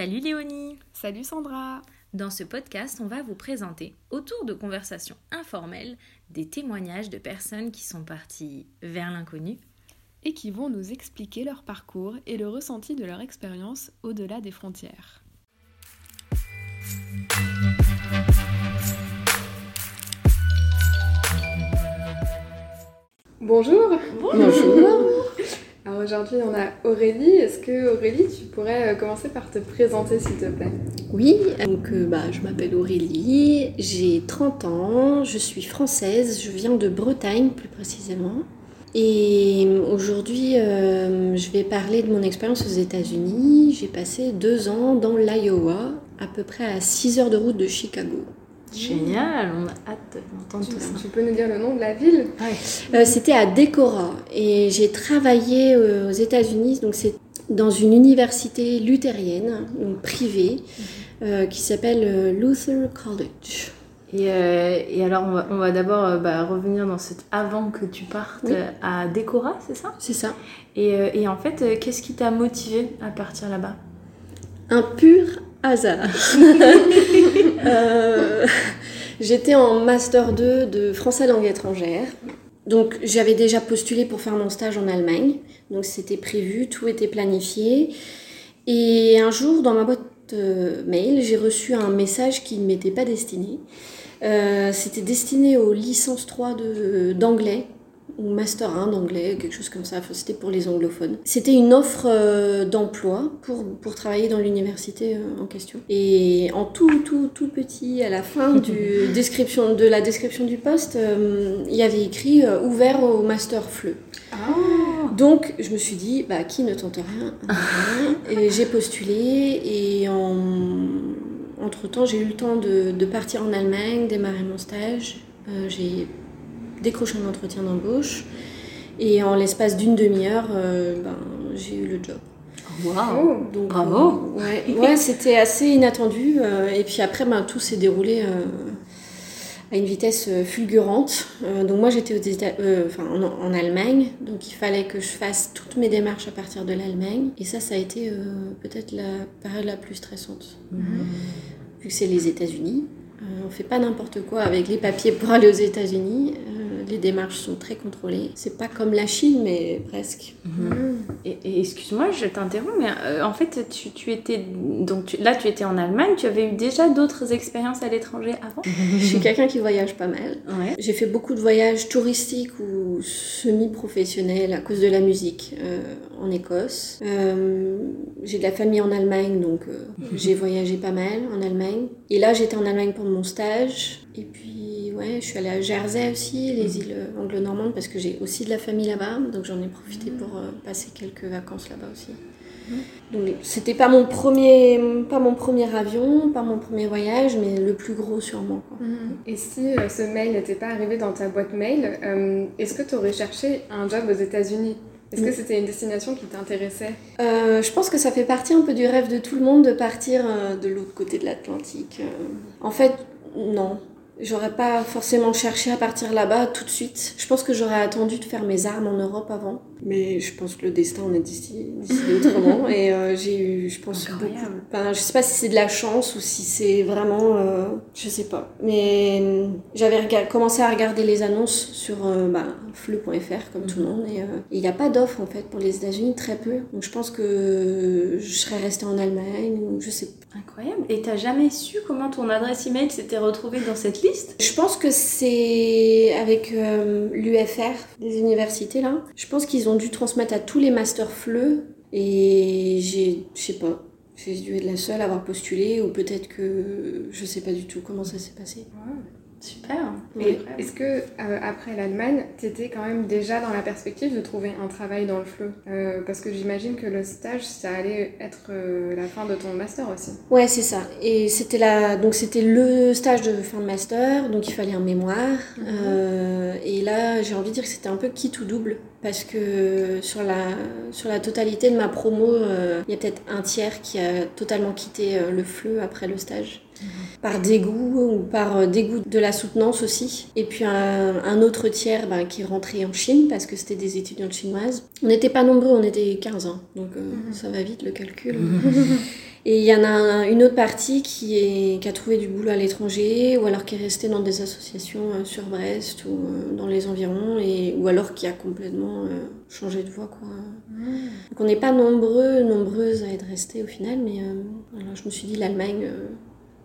Salut Léonie. Salut Sandra. Dans ce podcast, on va vous présenter, autour de conversations informelles, des témoignages de personnes qui sont parties vers l'inconnu et qui vont nous expliquer leur parcours et le ressenti de leur expérience au-delà des frontières. Bonjour. Bonjour Alors aujourd'hui on a Aurélie. Est-ce que Aurélie tu pourrais euh, commencer par te présenter s'il te plaît? Oui, donc euh, bah, je m'appelle Aurélie, j'ai 30 ans, je suis française, je viens de Bretagne plus précisément. Et aujourd'hui, euh, je vais parler de mon expérience aux États-Unis. J'ai passé deux ans dans l'Iowa, à peu près à 6 heures de route de Chicago. Génial, on a hâte d'entendre tu, tout ça. tu peux nous dire le nom de la ville Euh, C'était à Decorah et j'ai travaillé euh, aux États-Unis, donc c'est dans une université luthérienne, donc privée, euh, qui s'appelle Luther College. Et, euh, et alors, on va, on va d'abord bah, revenir dans cette avant que tu partes Oui. à Décora, c'est ça? C'est ça. et, et en fait, qu'est-ce qui t'a motivé à partir là-bas? Un pur hasard. Euh, J'étais en master 2 de français langue étrangère. Donc j'avais déjà postulé pour faire mon stage en Allemagne. Donc c'était prévu, tout était planifié. Et un jour, dans ma boîte euh, mail, j'ai reçu un message qui ne m'était pas destiné. Euh, c'était destiné aux licences 3 de- d'anglais, ou master 1 d'anglais, quelque chose comme ça. Enfin, c'était pour les anglophones. C'était une offre euh, d'emploi pour, pour travailler dans l'université euh, en question. Et en tout, tout, tout petit, à la fin du description, de la description du poste, euh, il y avait écrit ouvert au master FLE. Donc je me suis dit, bah, qui ne tente rien. Et j'ai postulé et en... entre-temps j'ai eu le temps de, de partir en Allemagne, démarrer mon stage. Euh, j'ai décroché un entretien d'embauche et en l'espace d'une demi-heure, euh, ben, j'ai eu le job. Waouh Oh, Bravo. euh, ouais, ouais, c'était assez inattendu. euh, et puis après, ben, tout s'est déroulé euh, à une vitesse fulgurante. Euh, donc moi, j'étais euh, en, en Allemagne, donc il fallait que je fasse toutes mes démarches à partir de l'Allemagne. Et ça, ça a été euh, peut-être la période la plus stressante. Vu que c'est les États-Unis, euh, on fait pas n'importe quoi avec les papiers pour aller aux États-Unis. Euh, les démarches sont très contrôlées. C'est pas comme la Chine, mais presque. Et, et excuse-moi, je t'interromps, mais euh, en fait, tu, tu étais donc tu- là, tu étais en Allemagne. Tu avais eu déjà d'autres expériences à l'étranger avant? Je suis quelqu'un qui voyage pas mal. Ouais. J'ai fait beaucoup de voyages touristiques ou semi-professionnels à cause de la musique euh, en Écosse. J'ai de la famille en Allemagne, donc j'ai voyagé pas mal en Allemagne. Et là, j'étais en Allemagne pour mon stage. Et puis, ouais, je suis allée à Jersey aussi, les îles euh, anglo-normandes, parce que j'ai aussi de la famille là-bas. Donc j'en ai profité pour euh, passer quelques vacances là-bas aussi. Donc c'était pas mon premier pas mon premier avion, pas mon premier voyage, mais le plus gros sûrement. quoi. Et si euh, ce mail n'était pas arrivé dans ta boîte mail, euh, est-ce que tu aurais cherché un job aux États-Unis? Est-ce que c'était une destination qui t'intéressait Euh, je pense que ça fait partie un peu du rêve de tout le monde de partir euh, de l'autre côté de l'Atlantique. euh. En fait, non. J'aurais pas forcément cherché à partir là-bas tout de suite. Je pense que j'aurais attendu de faire mes armes en Europe avant. Mais je pense que le destin en a décidé décidé autrement. Et euh, j'ai eu, je pense, beaucoup. Enfin, je sais pas si c'est de la chance ou si c'est vraiment. euh, je sais pas. Mais euh, j'avais commencé à regarder les annonces sur euh, bah, fleu.fr comme tout le monde. Et il n'y a pas d'offre en fait pour les États-Unis, très peu. Donc je pense que je serais restée en Allemagne ou je sais pas. Incroyable. Et t'as jamais su comment ton adresse email s'était retrouvée dans cette liste? Je pense que c'est avec l'UFR des universités là. Je pense qu'ils ont dû transmettre à tous les masters FLE et j'ai, je sais pas, j'ai dû être la seule à avoir postulé ou peut-être que je sais pas du tout comment ça s'est passé. Super. Est-ce que euh, après l'Allemagne, tu étais quand même déjà dans la perspective de trouver un travail dans le fleu Euh, Parce que j'imagine que le stage, ça allait être euh, la fin de ton master aussi. Ouais, c'est ça. Et c'était la... donc c'était le stage de fin de master, donc il fallait un mémoire. Euh, et là, j'ai envie de dire que c'était un peu quitte ou double, parce que sur la, sur la totalité de ma promo, il y a peut-être un tiers qui a totalement quitté le FLE après le stage. Par dégoût ou par euh, dégoût de la soutenance aussi. Et puis un, un autre tiers ben, qui est rentré en Chine parce que c'était des étudiantes chinoises. On n'était pas nombreux, on était 15 ans. Donc euh, ça va vite le calcul. Et il y en a une autre partie qui, est, qui a trouvé du boulot à l'étranger, ou alors qui est restée dans des associations euh, sur Brest ou dans les environs, et, ou alors qui a complètement changé de voie. Quoi. Donc on n'est pas nombreux, nombreuses à être restées au final, mais alors je me suis dit l'Allemagne,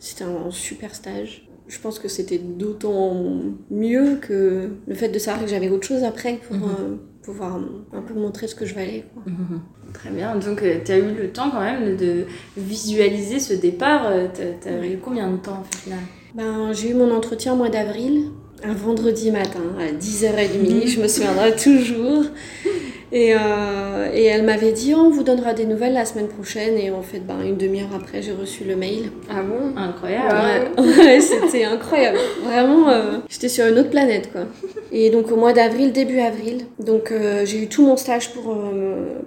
c'était un super stage. Je pense que c'était d'autant mieux que le fait de savoir que j'avais autre chose après pour mhm. pouvoir un peu montrer ce que je valais. Quoi. Mhm. Très bien. Donc, euh, tu as eu le temps quand même de visualiser ce départ. Euh, tu as, eu combien de temps au final? Ben, J'ai eu mon entretien au mois d'avril, un vendredi matin à 10h30. je me souviendrai toujours. Et, euh, et elle m'avait dit on vous donnera des nouvelles la semaine prochaine. Et en fait, ben, une demi-heure après, j'ai reçu le mail. Ah bon? Incroyable. Ouais, c'était incroyable. Vraiment, euh, j'étais sur une autre planète quoi. Et donc au mois d'avril, début avril, donc euh, j'ai eu tout mon stage pour,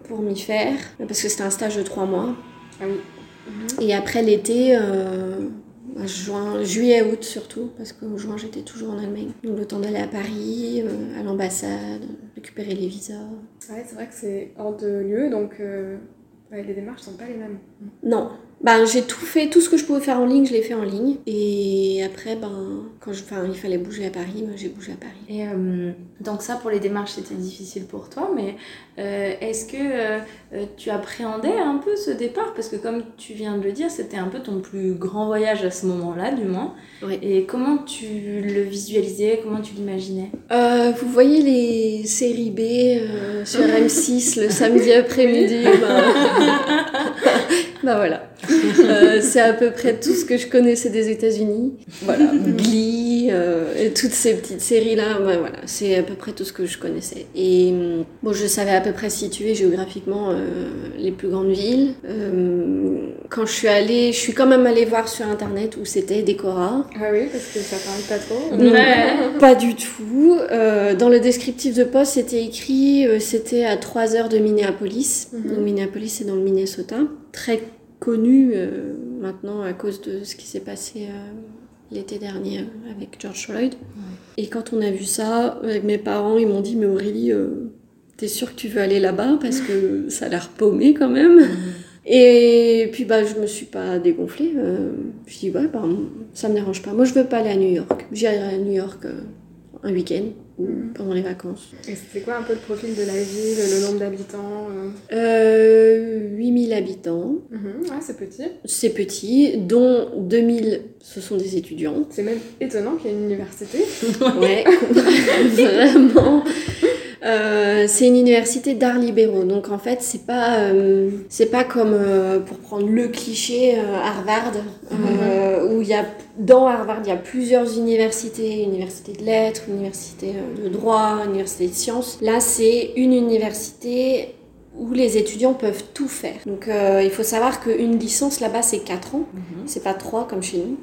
pour m'y faire, parce que c'était un stage de trois mois. Ah oui. Et après l'été, juin, juillet, août surtout, parce qu'en juin j'étais toujours en Allemagne. Donc le temps d'aller à Paris, euh, à l'ambassade, récupérer les visas. Ouais, c'est vrai que c'est hors de lieu, donc euh, les démarches sont pas les mêmes. Non, ben, j'ai tout fait, tout ce que je pouvais faire en ligne, je l'ai fait en ligne. Et après, ben, quand je, il fallait bouger à Paris, ben, j'ai bougé à Paris. Et euh, donc ça, pour les démarches, c'était difficile pour toi, mais euh, est-ce que euh, tu appréhendais un peu ce départ? Parce que comme tu viens de le dire, c'était un peu ton plus grand voyage à ce moment-là, du moins. Et comment tu le visualisais? Comment tu l'imaginais? Vous voyez les séries B sur M6 le samedi après-midi ben... ben voilà. Euh, c'est à peu près tout ce que je connaissais des États-Unis. Voilà, Glee, euh, et toutes ces petites séries-là, voilà, c'est à peu près tout ce que je connaissais. Et hum, bon, je savais à peu près situer géographiquement euh, les plus grandes villes. quand je suis allée, je suis quand même allée voir sur internet où c'était Décora. Ah oui, parce que ça parle pas trop. Non, pas du tout. dans le descriptif de poste, c'était écrit, c'était à 3 heures de Minneapolis. Mhm. Donc Minneapolis, c'est dans le Minnesota. Très connu euh, maintenant à cause de ce qui s'est passé euh, l'été dernier avec George Floyd. Et quand on a vu ça, avec mes parents, ils m'ont dit Mais Aurélie, euh, t'es sûre que tu veux aller là-bas Parce que ça a l'air paumé quand même. Et puis bah, je me suis pas dégonflée. je dis Ouais, bah, ça me dérange pas. Moi, je veux pas aller à New York. J'irai à New York un week-end. Pendant les vacances. Et c'était quoi un peu le profil de la ville, le nombre d'habitants euh... 8000 euh, habitants. Mhm. Ah, c'est petit. C'est petit, dont 2000 ce sont des étudiants. C'est même étonnant qu'il y ait une université. ouais, vraiment. Euh, c'est une université d'arts libéraux, donc en fait c'est pas euh, c'est pas comme euh, pour prendre le cliché Harvard mhm. où il y a dans Harvard il y a plusieurs universités, université de lettres, université de droit, université de sciences. Là c'est une université où les étudiants peuvent tout faire. Donc il faut savoir qu'une licence là-bas c'est 4 ans, mhm. c'est pas 3 comme chez nous.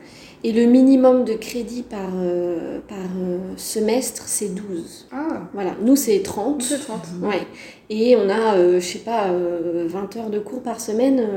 Et le minimum de crédit par, euh, par euh, semestre, c'est 12. Ah. Voilà, nous c'est 30. C'est 30. Ouais. Et on a, euh, je sais pas, 20 heures de cours par semaine.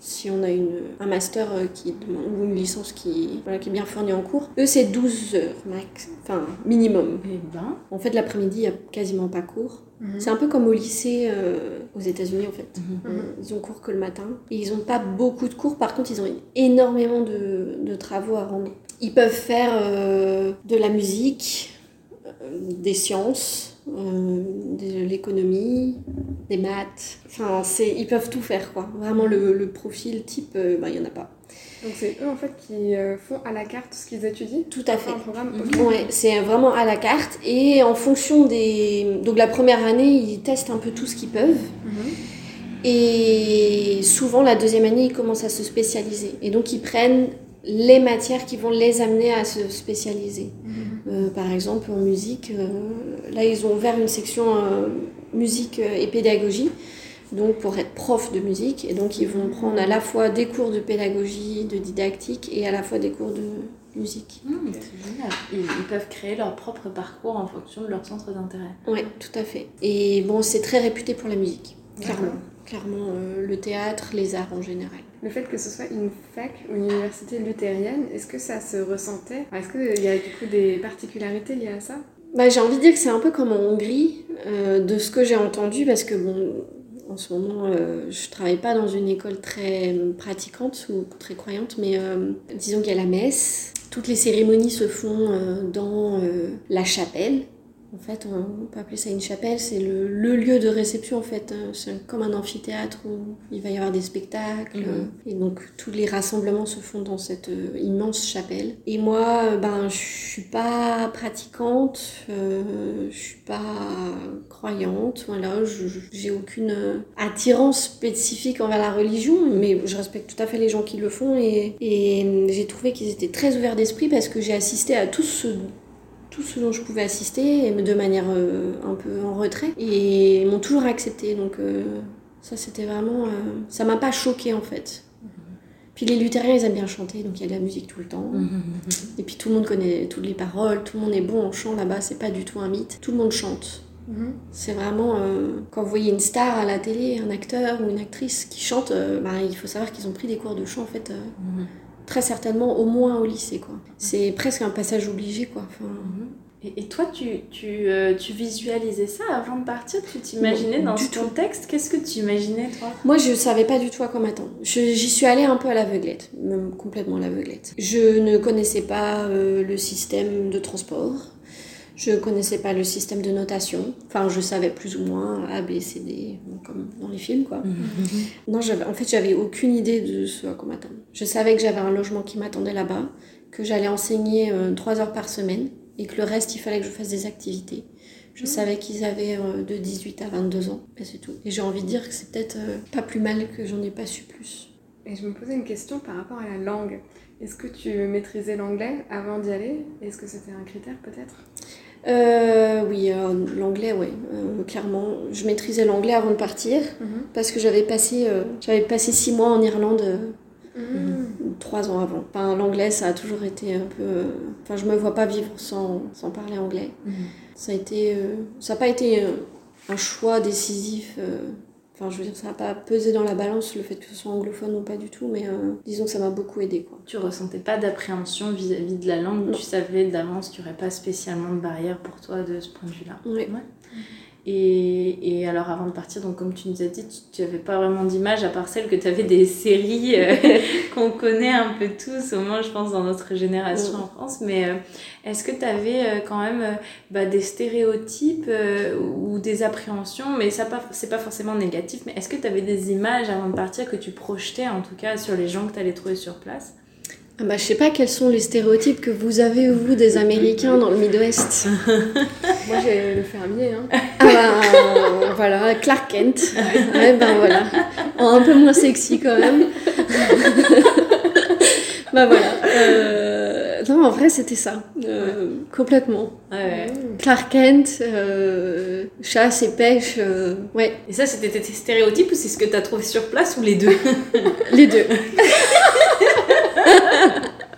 Si on a une, un master qui ou une licence qui, voilà, qui est bien fournie en cours, eux c'est 12 heures max, enfin minimum. Et eh ben. En fait, l'après-midi, il n'y a quasiment pas cours. Mhm. C'est un peu comme au lycée euh, aux États-Unis en fait. Mhm. Euh, ils ont cours que le matin. Et ils n'ont pas beaucoup de cours, par contre, ils ont énormément de, de travaux à rendre. Ils peuvent faire euh, de la musique, des sciences, de l'économie, des maths. Enfin, ils peuvent tout faire quoi. Vraiment, le, le profil type, bah, il n'y en a pas. Donc c'est eux en fait qui euh, font à la carte ce qu'ils étudient Tout à fait. Mhm. Ouais, c'est vraiment à la carte et en fonction des... Donc la première année, ils testent un peu tout ce qu'ils peuvent. Mhm. Et souvent la deuxième année, ils commencent à se spécialiser. Et donc ils prennent les matières qui vont les amener à se spécialiser. Mhm. Euh, par exemple en musique, euh, là ils ont ouvert une section musique et pédagogie donc pour être prof de musique. Et donc ils vont prendre à la fois des cours de pédagogie, de didactique et à la fois des cours de musique. Mmh, c'est génial. Ils, peuvent créer leur propre parcours en fonction de leur centre d'intérêt. Oui, tout à fait. Et bon, c'est très réputé pour la musique, clairement. Clairement, euh, le théâtre, les arts en général. Le fait que ce soit une fac ou une université luthérienne, est-ce que ça se ressentait? Est-ce qu'il y a du coup des particularités liées à ça? Bah, J'ai envie de dire que c'est un peu comme en Hongrie, euh, de ce que j'ai entendu, parce que bon, en ce moment, euh, je travaille pas dans une école très pratiquante ou très croyante, mais euh, disons qu'il y a la messe. Toutes les cérémonies se font dans la chapelle. En fait, on peut appeler ça une chapelle, c'est le, le, lieu de réception en fait. Hein. C'est comme un amphithéâtre où il va y avoir des spectacles. Mhm. Et donc tous les rassemblements se font dans cette euh, immense chapelle. Et moi, euh, ben, je suis pas pratiquante, euh, je suis pas croyante, voilà. J'ai aucune euh, attirance spécifique envers la religion, mais je respecte tout à fait les gens qui le font. Et, et euh, j'ai trouvé qu'ils étaient très ouverts d'esprit parce que j'ai assisté à tout ce tout ce dont je pouvais assister, de manière euh, un peu en retrait, et ils m'ont toujours accepté. Donc euh, ça, c'était vraiment... euh, ça m'a pas choqué en fait. Puis les luthériens, ils aiment bien chanter, donc il y a de la musique tout le temps. Et puis tout le monde connaît toutes les paroles, tout le monde est bon en chant là-bas, c'est pas du tout un mythe. Tout le monde chante. Mhm. C'est vraiment... quand vous voyez une star à la télé, un acteur ou une actrice qui chante, bah, il faut savoir qu'ils ont pris des cours de chant en fait. Très certainement, au moins au lycée, quoi. C'est presque un passage obligé, quoi. Enfin, Et, toi, tu, tu, euh, tu visualisais ça avant de partir? Tu t'imaginais dans ce tout. contexte? Qu'est-ce que tu imaginais, toi? Moi, je savais pas du tout à quoi m'attendre. J'y suis allée un peu à l'aveuglette, même complètement à l'aveuglette. Je ne connaissais pas euh, le système de transport. Je connaissais pas le système de notation. Enfin, je savais plus ou moins A, B, C, D, comme dans les films, quoi. Non, j'avais, en fait, j'avais aucune idée de ce à quoi m'attendre. Je savais que j'avais un logement qui m'attendait là-bas, que j'allais enseigner euh, trois heures par semaine et que le reste, il fallait que je fasse des activités. Je savais qu'ils avaient euh, de 18 à 22 ans, et c'est tout. Et j'ai envie de dire que c'est peut-être euh, pas plus mal que j'en ai pas su plus. Et je me posais une question par rapport à la langue. Est-ce que tu maîtrisais l'anglais avant d'y aller? Est-ce que c'était un critère peut-être? Euh, oui, euh, l'anglais, oui, euh, clairement. Je maîtrisais l'anglais avant de partir parce que j'avais passé, j'avais passé six mois en Irlande. Mhm. trois ans avant. Enfin, l'anglais, ça a toujours été un peu. Enfin, je me vois pas vivre sans, sans parler anglais. Ça a été, ça n'a pas été un choix décisif. Enfin, je veux dire, ça n'a pas pesé dans la balance le fait que ce soit anglophone ou pas du tout, mais euh, disons que ça m'a beaucoup aidé, quoi. Tu ressentais pas d'appréhension vis-à-vis de la langue? Non. Tu savais d'avance qu'il n'y aurait pas spécialement de barrière pour toi de ce point de vue-là? Oui. Et, et alors avant de partir, donc comme tu nous as dit, tu n'avais pas vraiment d'image à part celle que tu avais des séries euh, qu'on connaît un peu tous, au moins je pense dans notre génération Mm. en France. Mais euh, est-ce que tu avais quand même euh, bah, des stéréotypes euh, ou des appréhensions? Mais ça pas, c'est pas forcément négatif, mais est-ce que tu avais des images avant de partir que tu projetais en tout cas sur les gens que tu allais trouver sur place? Ah bah, je sais pas quels sont les stéréotypes que vous avez, vous, des Américains dans le Midwest. Moi j'ai le fermier. Hein. Ah bah, voilà, Clark Kent. Ouais, ben voilà. Oh, un peu moins sexy quand même. bah voilà. Euh, Non, en vrai, c'était ça. Euh, Complètement. Ouais. Clark Kent, euh, chasse et pêche, euh, ouais, Et ça, c'était tes stéréotypes ou c'est ce que tu as trouvé sur place ou les deux? Les deux.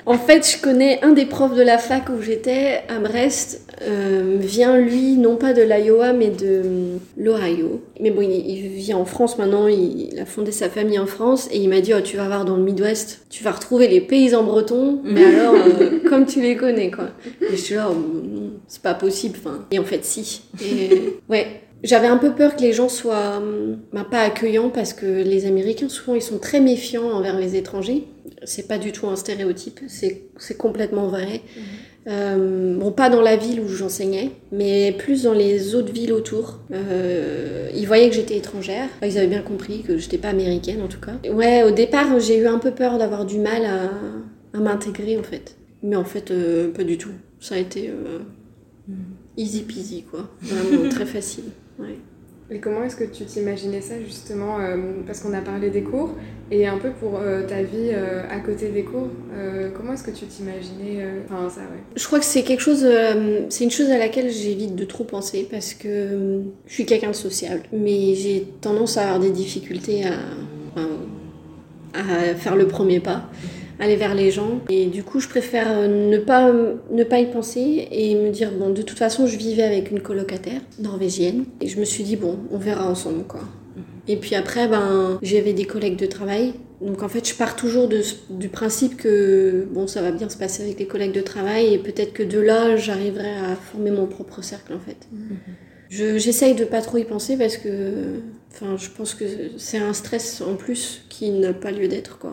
En fait, je connais un des profs de la fac où j'étais, à Brest, euh, vient lui, non pas de l'Iowa, mais de euh, l'Ohio. Mais bon, il, il vit en France maintenant, il, il a fondé sa famille en France, et il m'a dit, oh, tu vas voir dans le Midwest, tu vas retrouver les paysans bretons, mais alors, euh, comme tu les connais, quoi. Et je suis là, oh, c'est pas possible, enfin. Et en fait, si. Et, ouais. J'avais un peu peur que les gens soient hum, ben, pas accueillants parce que les Américains, souvent, ils sont très méfiants envers les étrangers. C'est pas du tout un stéréotype, c'est complètement vrai. Euh, bon, pas dans la ville où j'enseignais, mais plus dans les autres villes autour. Euh, ils voyaient que j'étais étrangère. Enfin, ils avaient bien compris que j'étais pas américaine en tout cas. Ouais, au départ, j'ai eu un peu peur d'avoir du mal à, à m'intégrer en fait. Mais en fait, euh, pas du tout. Ça a été euh, easy peasy quoi. Vraiment très facile. Ouais. Et comment est-ce que tu t'imaginais ça justement euh, Parce qu'on a parlé des cours et un peu pour euh, ta vie euh, à côté des cours. euh, comment est-ce que tu t'imaginais euh, Enfin, ça, ouais. Je crois que c'est quelque chose, euh, c'est une chose à laquelle j'évite de trop penser parce que euh, je suis quelqu'un de sociable, mais j'ai tendance à avoir des difficultés à, à faire le premier pas, aller vers les gens. Et du coup, je préfère euh, ne pas, ne pas y penser et me dire, bon, de toute façon, je vivais avec une colocataire norvégienne et je me suis dit, bon, on verra ensemble, quoi. Et puis après, ben, j'avais des collègues de travail. Donc en fait, je pars toujours de, du principe que bon, ça va bien se passer avec les collègues de travail et peut-être que de là, j'arriverai à former mon propre cercle en fait. Je- J'essaye de pas trop y penser parce que enfin, je pense que c'est un stress en plus qui n'a pas lieu d'être. quoi.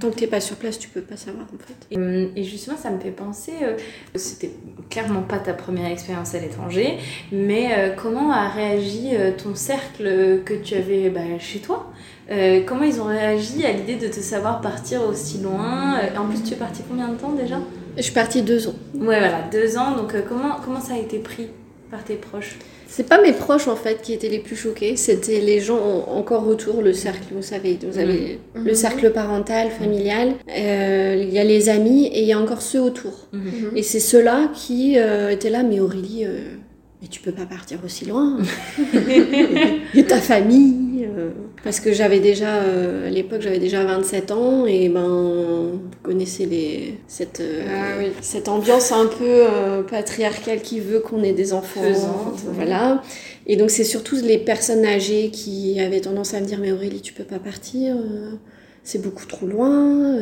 Tant que t'es pas sur place, tu peux pas savoir en fait. Et, euh, et justement, ça me fait penser, euh, c'était clairement pas ta première expérience à l'étranger, mais euh, comment a réagi euh, ton cercle que tu avais bah, chez toi? Comment ils ont réagi à l'idée de te savoir partir aussi loin? En plus, tu es parti combien de temps déjà? Je suis partie deux ans. Ouais, voilà, deux ans. Donc, comment, comment ça a été pris par tes proches? C'est pas mes proches en fait qui étaient les plus choqués, c'était les gens en- encore autour, le cercle, vous savez, vous avez Mhm. le cercle parental, familial, euh, il y a les amis et il y a encore ceux autour. Mhm. Et c'est ceux-là qui euh, étaient là, mais Aurélie, euh, mais tu peux pas partir aussi loin. et ta famille. euh, parce que j'avais déjà, euh, à l'époque, j'avais déjà 27 ans et ben, vous connaissez les, cette, euh, Ah oui. cette ambiance un peu euh, patriarcale qui veut qu'on ait des enfants. Faisante. Voilà. Et donc, c'est surtout les personnes âgées qui avaient tendance à me dire Mais Aurélie, tu peux pas partir, c'est beaucoup trop loin.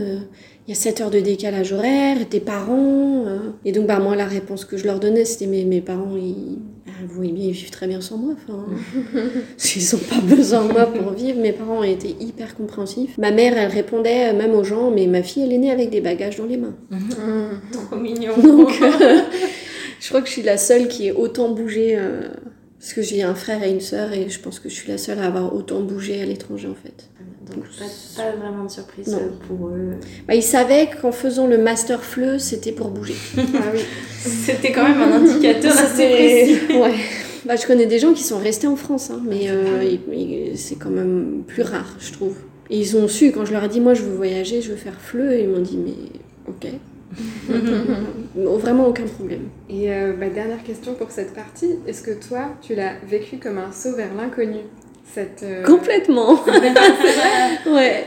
Il y a 7 heures de décalage horaire, tes parents. euh. Et donc, bah, moi, la réponse que je leur donnais, c'était Mais mes parents, ils, ah, vous voyez bien, ils vivent très bien sans moi. Enfin, ils n'ont pas besoin de moi pour vivre. Mes parents étaient hyper compréhensifs. Ma mère, elle répondait euh, même aux gens Mais ma fille, elle est née avec des bagages dans les mains. Mhm. Trop mignon. Donc, euh, je crois que je suis la seule qui ait autant bougé. euh, parce que j'ai un frère et une sœur, et je pense que je suis la seule à avoir autant bougé à l'étranger, en fait. Donc, pas, pas vraiment de surprise Non. euh, pour eux. Bah, ils savaient qu'en faisant le Master FLE, c'était pour bouger. Ah oui. C'était quand même un indicateur assez C'était- précis. Ouais. Bah, je connais des gens qui sont restés en France, hein, mais euh, ils- ils- c'est quand même plus rare, je trouve. Et ils ont su, quand je leur ai dit, moi je veux voyager, je veux faire FLE, et ils m'ont dit, mais ok. Vraiment aucun problème. Et euh, bah, dernière question pour cette partie. Est-ce que toi, tu l'as vécu comme un saut vers l'inconnu? Cette, euh, Complètement. ouais,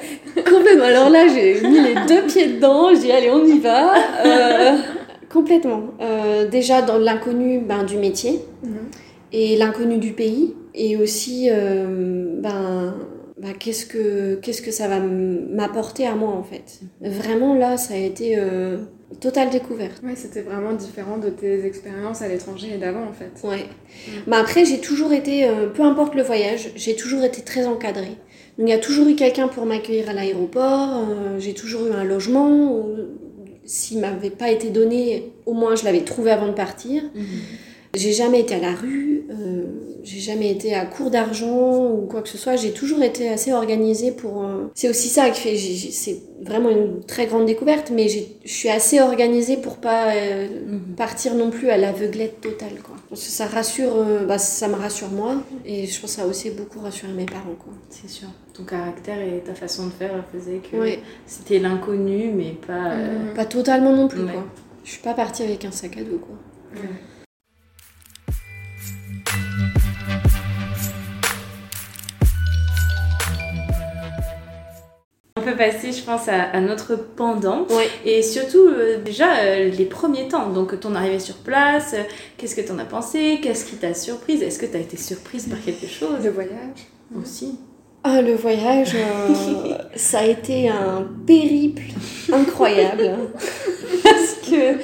complètement. Alors là, j'ai mis les deux pieds dedans. J'ai dit, allez, on y va. Euh, complètement. Euh, déjà dans l'inconnu ben, du métier Mhm. et l'inconnu du pays. Et aussi, ben, ben, qu'est-ce que qu'est-ce que ça va m'apporter à moi en fait. Vraiment là, ça a été totale découverte. Ouais, c'était vraiment différent de tes expériences à l'étranger et d'avant en fait. Ouais. Mais après, j'ai toujours été, euh, peu importe le voyage, j'ai toujours été très encadrée. Donc il y a toujours eu quelqu'un pour m'accueillir à l'aéroport, euh, j'ai toujours eu un logement. ou S'il m'avait pas été donné, au moins je l'avais trouvé avant de partir. J'ai jamais été à la rue, euh, j'ai jamais été à court d'argent ou quoi que ce soit. J'ai toujours été assez organisée pour. euh, C'est aussi ça qui fait. C'est vraiment une très grande découverte, mais je suis assez organisée pour pas euh, Mhm. partir non plus à l'aveuglette totale, quoi. Parce que ça rassure, euh, bah, ça me rassure moi, et je pense que ça a aussi beaucoup rassuré mes parents, quoi. C'est sûr. Ton caractère et ta façon de faire faisait que Ouais. c'était l'inconnu, mais pas. Pas totalement non plus, Ouais. quoi. Je suis pas partie avec un sac à dos, quoi. On peut passer, je pense, à, à notre pendant. Et surtout, euh, déjà, euh, les premiers temps. Donc, ton arrivée sur place, euh, qu'est-ce que t'en as pensé? Qu'est-ce qui t'a surprise? Est-ce que t'as été surprise par quelque chose? Le voyage. aussi Ah, le voyage, ça a été un périple incroyable. Parce que,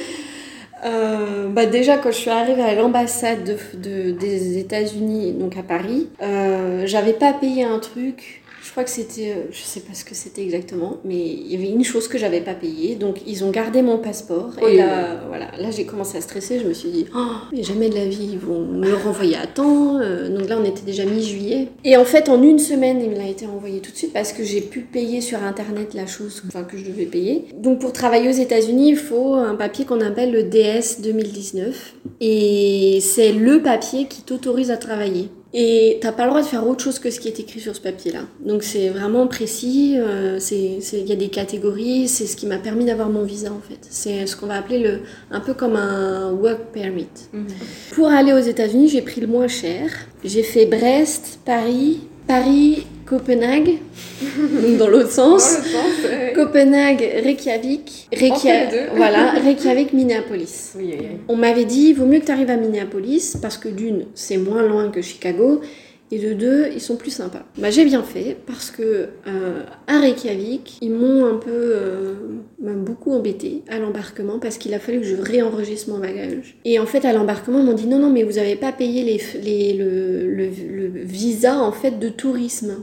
euh, bah déjà, quand je suis arrivée à l'ambassade de, de- des États-Unis, donc à Paris, euh, j'avais pas payé un truc. Je crois que c'était, euh, je sais pas ce que c'était exactement, mais il y avait une chose que j'avais pas payée. Donc ils ont gardé mon passeport. Oui, et là, voilà, là j'ai commencé à stresser. Je me suis dit, oh, mais jamais de la vie, ils vont me le renvoyer à temps. Euh, donc là, on était déjà mi-juillet. Et en fait, en une semaine, il me l'a été envoyé tout de suite parce que j'ai pu payer sur internet la chose enfin, que je devais payer. Donc pour travailler aux États-Unis, il faut un papier qu'on appelle le DS 2019. Et c'est le papier qui t'autorise à travailler. Et t'as pas le droit de faire autre chose que ce qui est écrit sur ce papier-là. Donc c'est vraiment précis, euh, il y a des catégories, c'est ce qui m'a permis d'avoir mon visa en fait. C'est ce qu'on va appeler le, un peu comme un work permit. Mhm. Pour aller aux États-Unis, j'ai pris le moins cher. J'ai fait Brest, Paris, Paris, Copenhague, dans l'autre Dans sens. ouais. Copenhague, Reykjavik, Reykja- les deux. voilà, Reykjavik, Minneapolis. Oui, oui, oui. On m'avait dit, il vaut mieux que tu arrives à Minneapolis, parce que d'une, c'est moins loin que Chicago, Et de deux, ils sont plus sympas. Bah, j'ai bien fait parce que euh, à Reykjavik, ils m'ont un peu, euh, même beaucoup embêté à l'embarquement parce qu'il a fallu que je réenregistre mon bagage. Et en fait, à l'embarquement, ils m'ont dit non, non, mais vous n'avez pas payé les, les, le, le, le visa en fait de tourisme.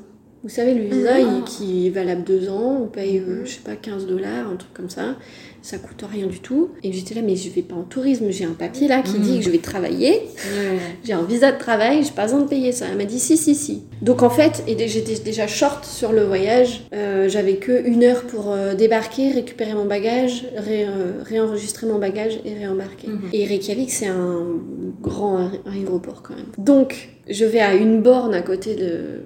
Vous savez, le visa Ah. il- qui est valable deux ans, on paye, euh, Mhm. je sais pas, 15 dollars, un truc comme ça. Ça coûte rien du tout. Et j'étais là, mais je vais pas en tourisme, j'ai un papier là qui Mhm. dit que je vais travailler. J'ai un visa de travail, j'ai pas besoin de payer ça. Elle m'a dit si, si, si. Donc en fait, j'étais déjà short sur le voyage. Euh, J'avais que une heure pour euh, débarquer, récupérer mon bagage, ré- euh, réenregistrer mon bagage et réembarquer. Mhm. Et Reykjavik, c'est un grand aé- aéroport quand même. Donc je vais à une borne à côté de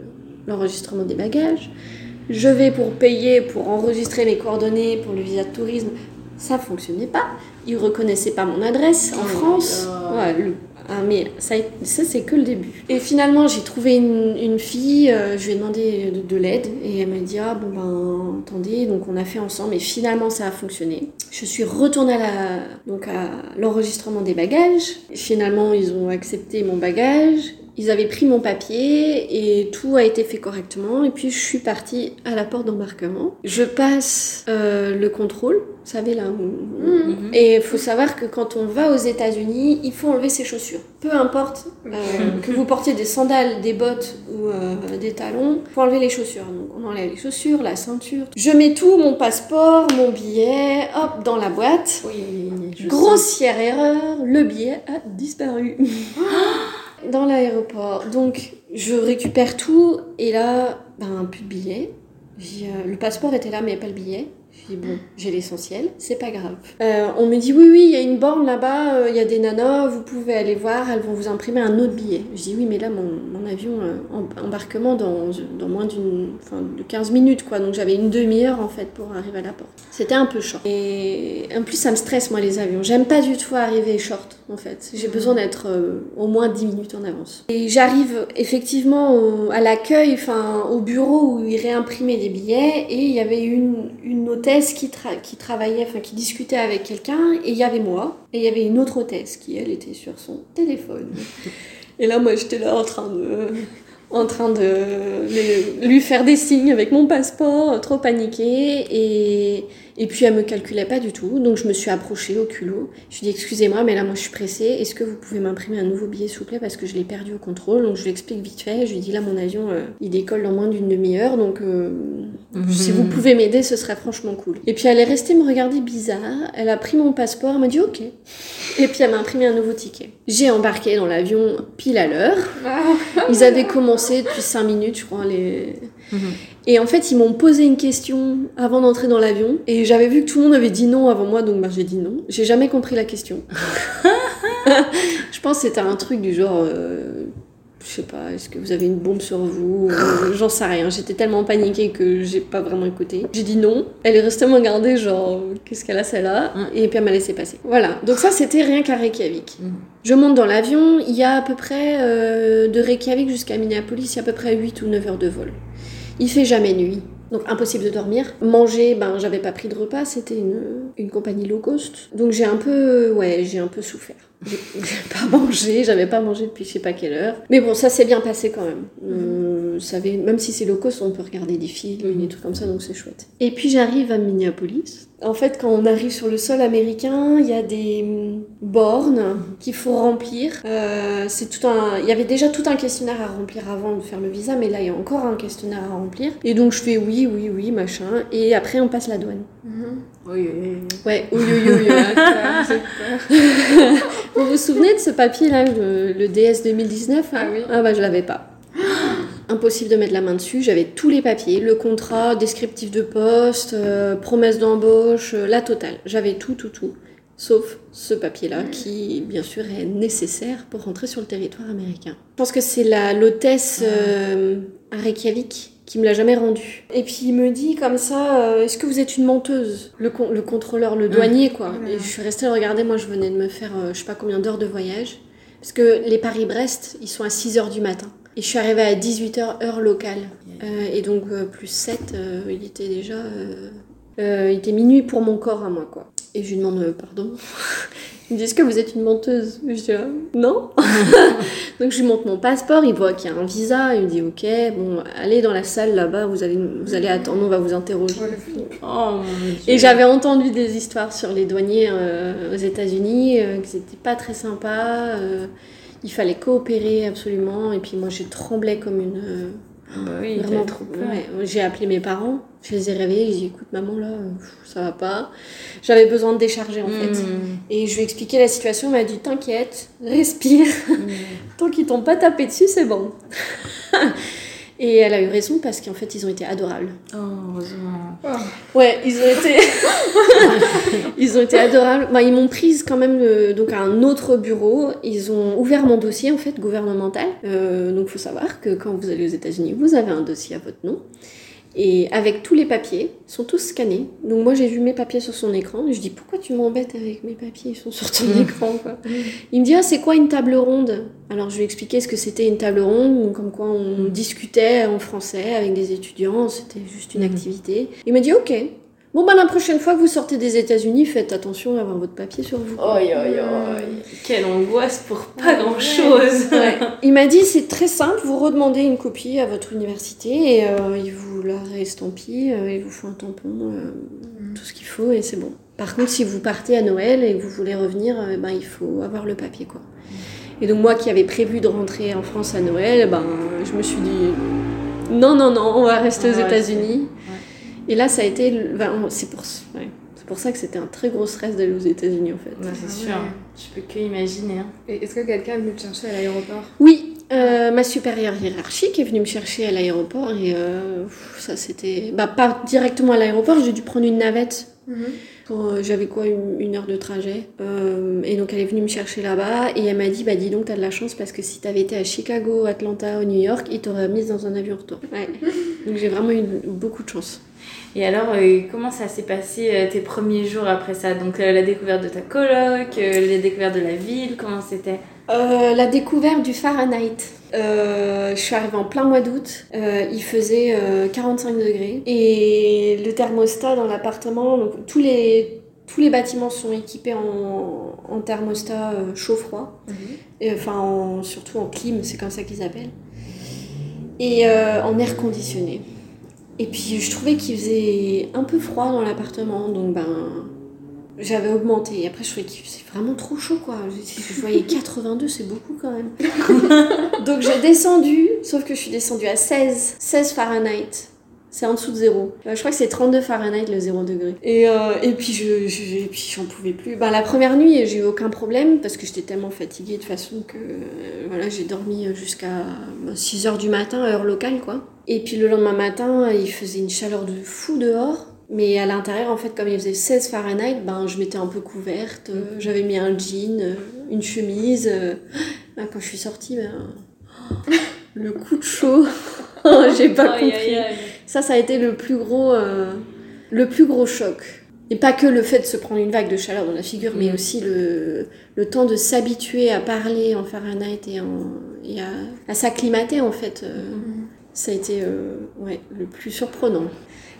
l'enregistrement des bagages. Je vais pour payer, pour enregistrer mes coordonnées pour le visa de tourisme. Ça fonctionnait pas. Ils reconnaissaient pas mon adresse en Oh France. God. Ouais, le- ah, mais ça, ça c'est que le début. Et finalement, j'ai trouvé une, une fille, euh, je lui ai demandé de, de l'aide et elle m'a dit Ah bon ben attendez, donc on a fait ensemble et finalement ça a fonctionné. Je suis retournée à la- donc à l'enregistrement des bagages. Finalement, ils ont accepté mon bagage. Ils avaient pris mon papier et tout a été fait correctement. Et puis je suis partie à la porte d'embarquement. Je passe euh, le contrôle, vous savez là. où- Mhm. Et il faut savoir que quand on va aux États-Unis, il faut enlever ses chaussures. Peu importe euh, que vous portiez des sandales, des bottes ou euh, des talons, il faut enlever les chaussures. Donc on enlève les chaussures, la ceinture. Je mets tout, mon passeport, mon billet, hop, dans la boîte. Oui, je Grossière erreur, le billet a disparu. Dans l'aéroport. Donc, je récupère tout et là, ben, plus de billet. J'ai, euh, le passeport était là, mais pas le billet. Je dis, bon, j'ai l'essentiel, c'est pas grave. Euh, on me dit, oui, oui, il y a une borne là-bas, euh, il y a des nanas, vous pouvez aller voir, elles vont vous imprimer un autre billet. Je dis, oui, mais là, mon, mon avion, euh, em- embarquement dans, dans moins d'une, enfin, de 15 minutes, quoi. Donc, j'avais une demi-heure, en fait, pour arriver à la porte. C'était un peu short. Et en plus, ça me stresse, moi, les avions. J'aime pas du tout arriver short, en fait. J'ai besoin d'être au moins 10 minutes en avance. Et j'arrive effectivement au- à l'accueil, enfin, au bureau où ils réimprimaient des billets, et il y avait une, une hôtesse qui, tra- qui travaillait, qui discutait avec quelqu'un, et il y avait moi, et il y avait une autre hôtesse qui, elle, était sur son téléphone. Et là, moi, j'étais là en train de en train de lui faire des signes avec mon passeport, trop paniquée. Et, et puis elle me calculait pas du tout. Donc je me suis approchée au culot. Je lui ai dit excusez-moi, mais là moi je suis pressée. Est-ce que vous pouvez m'imprimer un nouveau billet s'il vous plaît? Parce que je l'ai perdu au contrôle. Donc je lui explique vite fait. Je lui dis là mon avion euh, il décolle dans moins d'une demi-heure. Donc euh, si vous pouvez m'aider, ce serait franchement cool. Et puis elle est restée me regarder bizarre. Elle a pris mon passeport, elle m'a dit ok. Et puis elle m'a imprimé un nouveau ticket. J'ai embarqué dans l'avion pile à l'heure. Ils avaient commencé depuis 5 minutes, je crois. Les... Mhm. Et en fait, ils m'ont posé une question avant d'entrer dans l'avion. Et j'avais vu que tout le monde avait dit non avant moi, donc bah, j'ai dit non. J'ai jamais compris la question. je pense que c'était un truc du genre. euh, je sais pas, est-ce que vous avez une bombe sur vous Euh, J'en sais rien. J'étais tellement paniquée que j'ai pas vraiment écouté. J'ai dit non. Elle est restée me regarder, genre, qu'est-ce qu'elle a celle-là? Mm. Et puis elle m'a laissé passer. Voilà. Donc ça, c'était rien qu'à Reykjavik. Mm. Je monte dans l'avion. Il y a à peu près, euh, de Reykjavik jusqu'à Minneapolis, il y a à peu près 8 ou 9 heures de vol. Il fait jamais nuit. Donc impossible de dormir. Manger, ben j'avais pas pris de repas, c'était une, une compagnie low cost. Donc j'ai un peu, ouais, j'ai un peu souffert. J'ai pas mangé, j'avais pas mangé depuis je sais pas quelle heure. Mais bon, ça s'est bien passé quand même. Euh, ça avait- même si c'est low cost, on peut regarder des films, des trucs comme ça, donc c'est chouette. Et puis j'arrive à Minneapolis. En fait, quand on arrive sur le sol américain, il y a des hum, bornes qu'il faut remplir. Euh, c'est tout un, il y avait déjà tout un questionnaire à remplir avant de faire le visa, mais là il y a encore un questionnaire à remplir. Et donc je fais oui, oui, oui, machin. Et après on passe la douane. Oui, oui, oui. Ouais, oui, oui, oui. Vous vous souvenez de ce papier là, le, le DS 2019 hein? Ah oui. Ah bah je l'avais pas. Impossible de mettre la main dessus, j'avais tous les papiers, le contrat, descriptif de poste, euh, promesse d'embauche, euh, la totale. J'avais tout, tout, tout. Sauf ce papier-là qui, bien sûr, est nécessaire pour rentrer sur le territoire américain. Je pense que c'est la l'hôtesse euh, à Reykjavik qui me l'a jamais rendu. Et puis il me dit comme ça, euh, est-ce que vous êtes une menteuse? Le, con- le contrôleur, le douanier, quoi. Et je suis restée à le regarder, moi je venais de me faire euh, je sais pas combien d'heures de voyage. Parce que les Paris-Brest, ils sont à 6h du matin. Et je suis arrivée à 18h heure locale. Euh, et donc euh, plus 7, euh, il était déjà... euh, euh, il était minuit pour mon corps à moi, quoi. Et je lui demande euh, pardon. Ils me disent que vous êtes une menteuse? Je dis ah, non. Donc je lui montre mon passeport, il voit qu'il y a un visa, il me dit ok, bon, allez dans la salle là-bas, vous allez, vous allez attendre, on va vous interroger. Oh. Oh mon dieu. Et j'avais entendu des histoires sur les douaniers euh, aux États-Unis, euh, que c'était pas très sympa. Il fallait coopérer absolument. Et puis moi, je tremblais comme une. euh, Bah oui, vraiment trop ouais. J'ai appelé mes parents, je les ai réveillés, j'ai dit écoute, maman, là, ça va pas. J'avais besoin de décharger en fait. Mm. Et je lui ai expliqué la situation, elle m'a dit t'inquiète, respire, Mm. tant qu'ils t'ont pas tapé dessus, c'est bon. Et elle a eu raison parce qu'en fait, ils ont été adorables. Oh, heureusement. Oh, Ouais, ils ont été, ils ont été adorables. Bah, ils m'ont prise quand même euh, donc à un autre bureau. Ils ont ouvert mon dossier en fait gouvernemental. Euh, donc, faut savoir que quand vous allez aux États-Unis, vous avez un dossier à votre nom. Et avec tous les papiers, ils sont tous scannés. Donc moi j'ai vu mes papiers sur son écran et je dis pourquoi tu m'embêtes avec mes papiers, ils sont sur ton Mm. écran quoi. Il me dit ah c'est quoi une table ronde? Alors je lui ai expliqué ce que c'était une table ronde, comme quoi on discutait en français avec des étudiants, c'était juste une Mm. activité. Il m'a dit ok. Bon bah la prochaine fois que vous sortez des États-Unis, faites attention à avoir votre papier sur vous. Oi, oi, oi. Quelle angoisse pour pas Ouais. grand chose. Ouais. Il m'a dit c'est très simple, vous redemandez une copie à votre université et euh, ils vous la réestampillent, euh, ils vous font un tampon, euh, tout ce qu'il faut et c'est bon. Par contre, si vous partez à Noël et que vous voulez revenir, euh, ben, il faut avoir le papier quoi. Et donc moi qui avais prévu de rentrer en France à Noël, ben, je me suis dit non, non, non, on va rester aux Ouais, États-Unis. Et là, ça a été. c'est pour, ouais. C'est pour ça que c'était un très gros stress d'aller aux États-Unis en fait. Ouais, c'est Ah sûr. ouais. Je peux que imaginer. hein. Est-ce que quelqu'un est venu te chercher à l'aéroport? Oui, euh, ma supérieure hiérarchique est venue me chercher à l'aéroport et euh, ça c'était. Bah, pas directement à l'aéroport, j'ai dû prendre une navette. Pour, euh, J'avais quoi, une, une heure de trajet. Euh, et donc elle est venue me chercher là-bas et elle m'a dit Bah dis donc, t'as de la chance parce que si t'avais été à Chicago, Atlanta ou New York, ils t'auraient mise dans un avion retour. Ouais. donc j'ai vraiment eu beaucoup de chance. Et alors, euh, comment ça s'est passé euh, tes premiers jours après ça? Donc, euh, la découverte de ta coloc, la découverte de la ville, comment c'était? La découverte du Fahrenheit. Je suis arrivée en plein mois d'août, il faisait euh, 45 degrés. Et le thermostat dans l'appartement, donc tous les, tous les bâtiments sont équipés en, en thermostat euh, chaud-froid, Et, enfin en- surtout en clim, c'est comme ça qu'ils appellent, et euh, en air conditionné. Et puis je trouvais qu'il faisait un peu froid dans l'appartement, donc ben j'avais augmenté. Et après, je trouvais qu'il faisait vraiment trop chaud, quoi. Je, je voyais 82, c'est beaucoup quand même. Donc j'ai descendu, sauf que je suis descendue à 16, 16 Fahrenheit. C'est en dessous de zéro. Euh, je crois que c'est 32 Fahrenheit le 0 degré. Et, euh, et puis je, je- et puis j'en pouvais plus. Ben, la première nuit, j'ai eu aucun problème parce que j'étais tellement fatiguée de façon que euh, voilà, j'ai dormi jusqu'à 6 heures du matin, heure locale quoi. Et puis le lendemain matin, il faisait une chaleur de fou dehors. Mais à l'intérieur, en fait, comme il faisait 16 Fahrenheit, ben, je m'étais un peu couverte. euh, J'avais mis un jean, une chemise. Ah, Quand je suis sortie, ben, le coup de chaud, j'ai pas compris. aïe, aïe. Ça, ça a été le plus gros, euh, le plus gros choc. Et pas que le fait de se prendre une vague de chaleur dans la figure, mais Mm. aussi le, le temps de s'habituer à parler en Fahrenheit et, en, et à, à s'acclimater en fait. euh, Ça a été euh, ouais, le plus surprenant.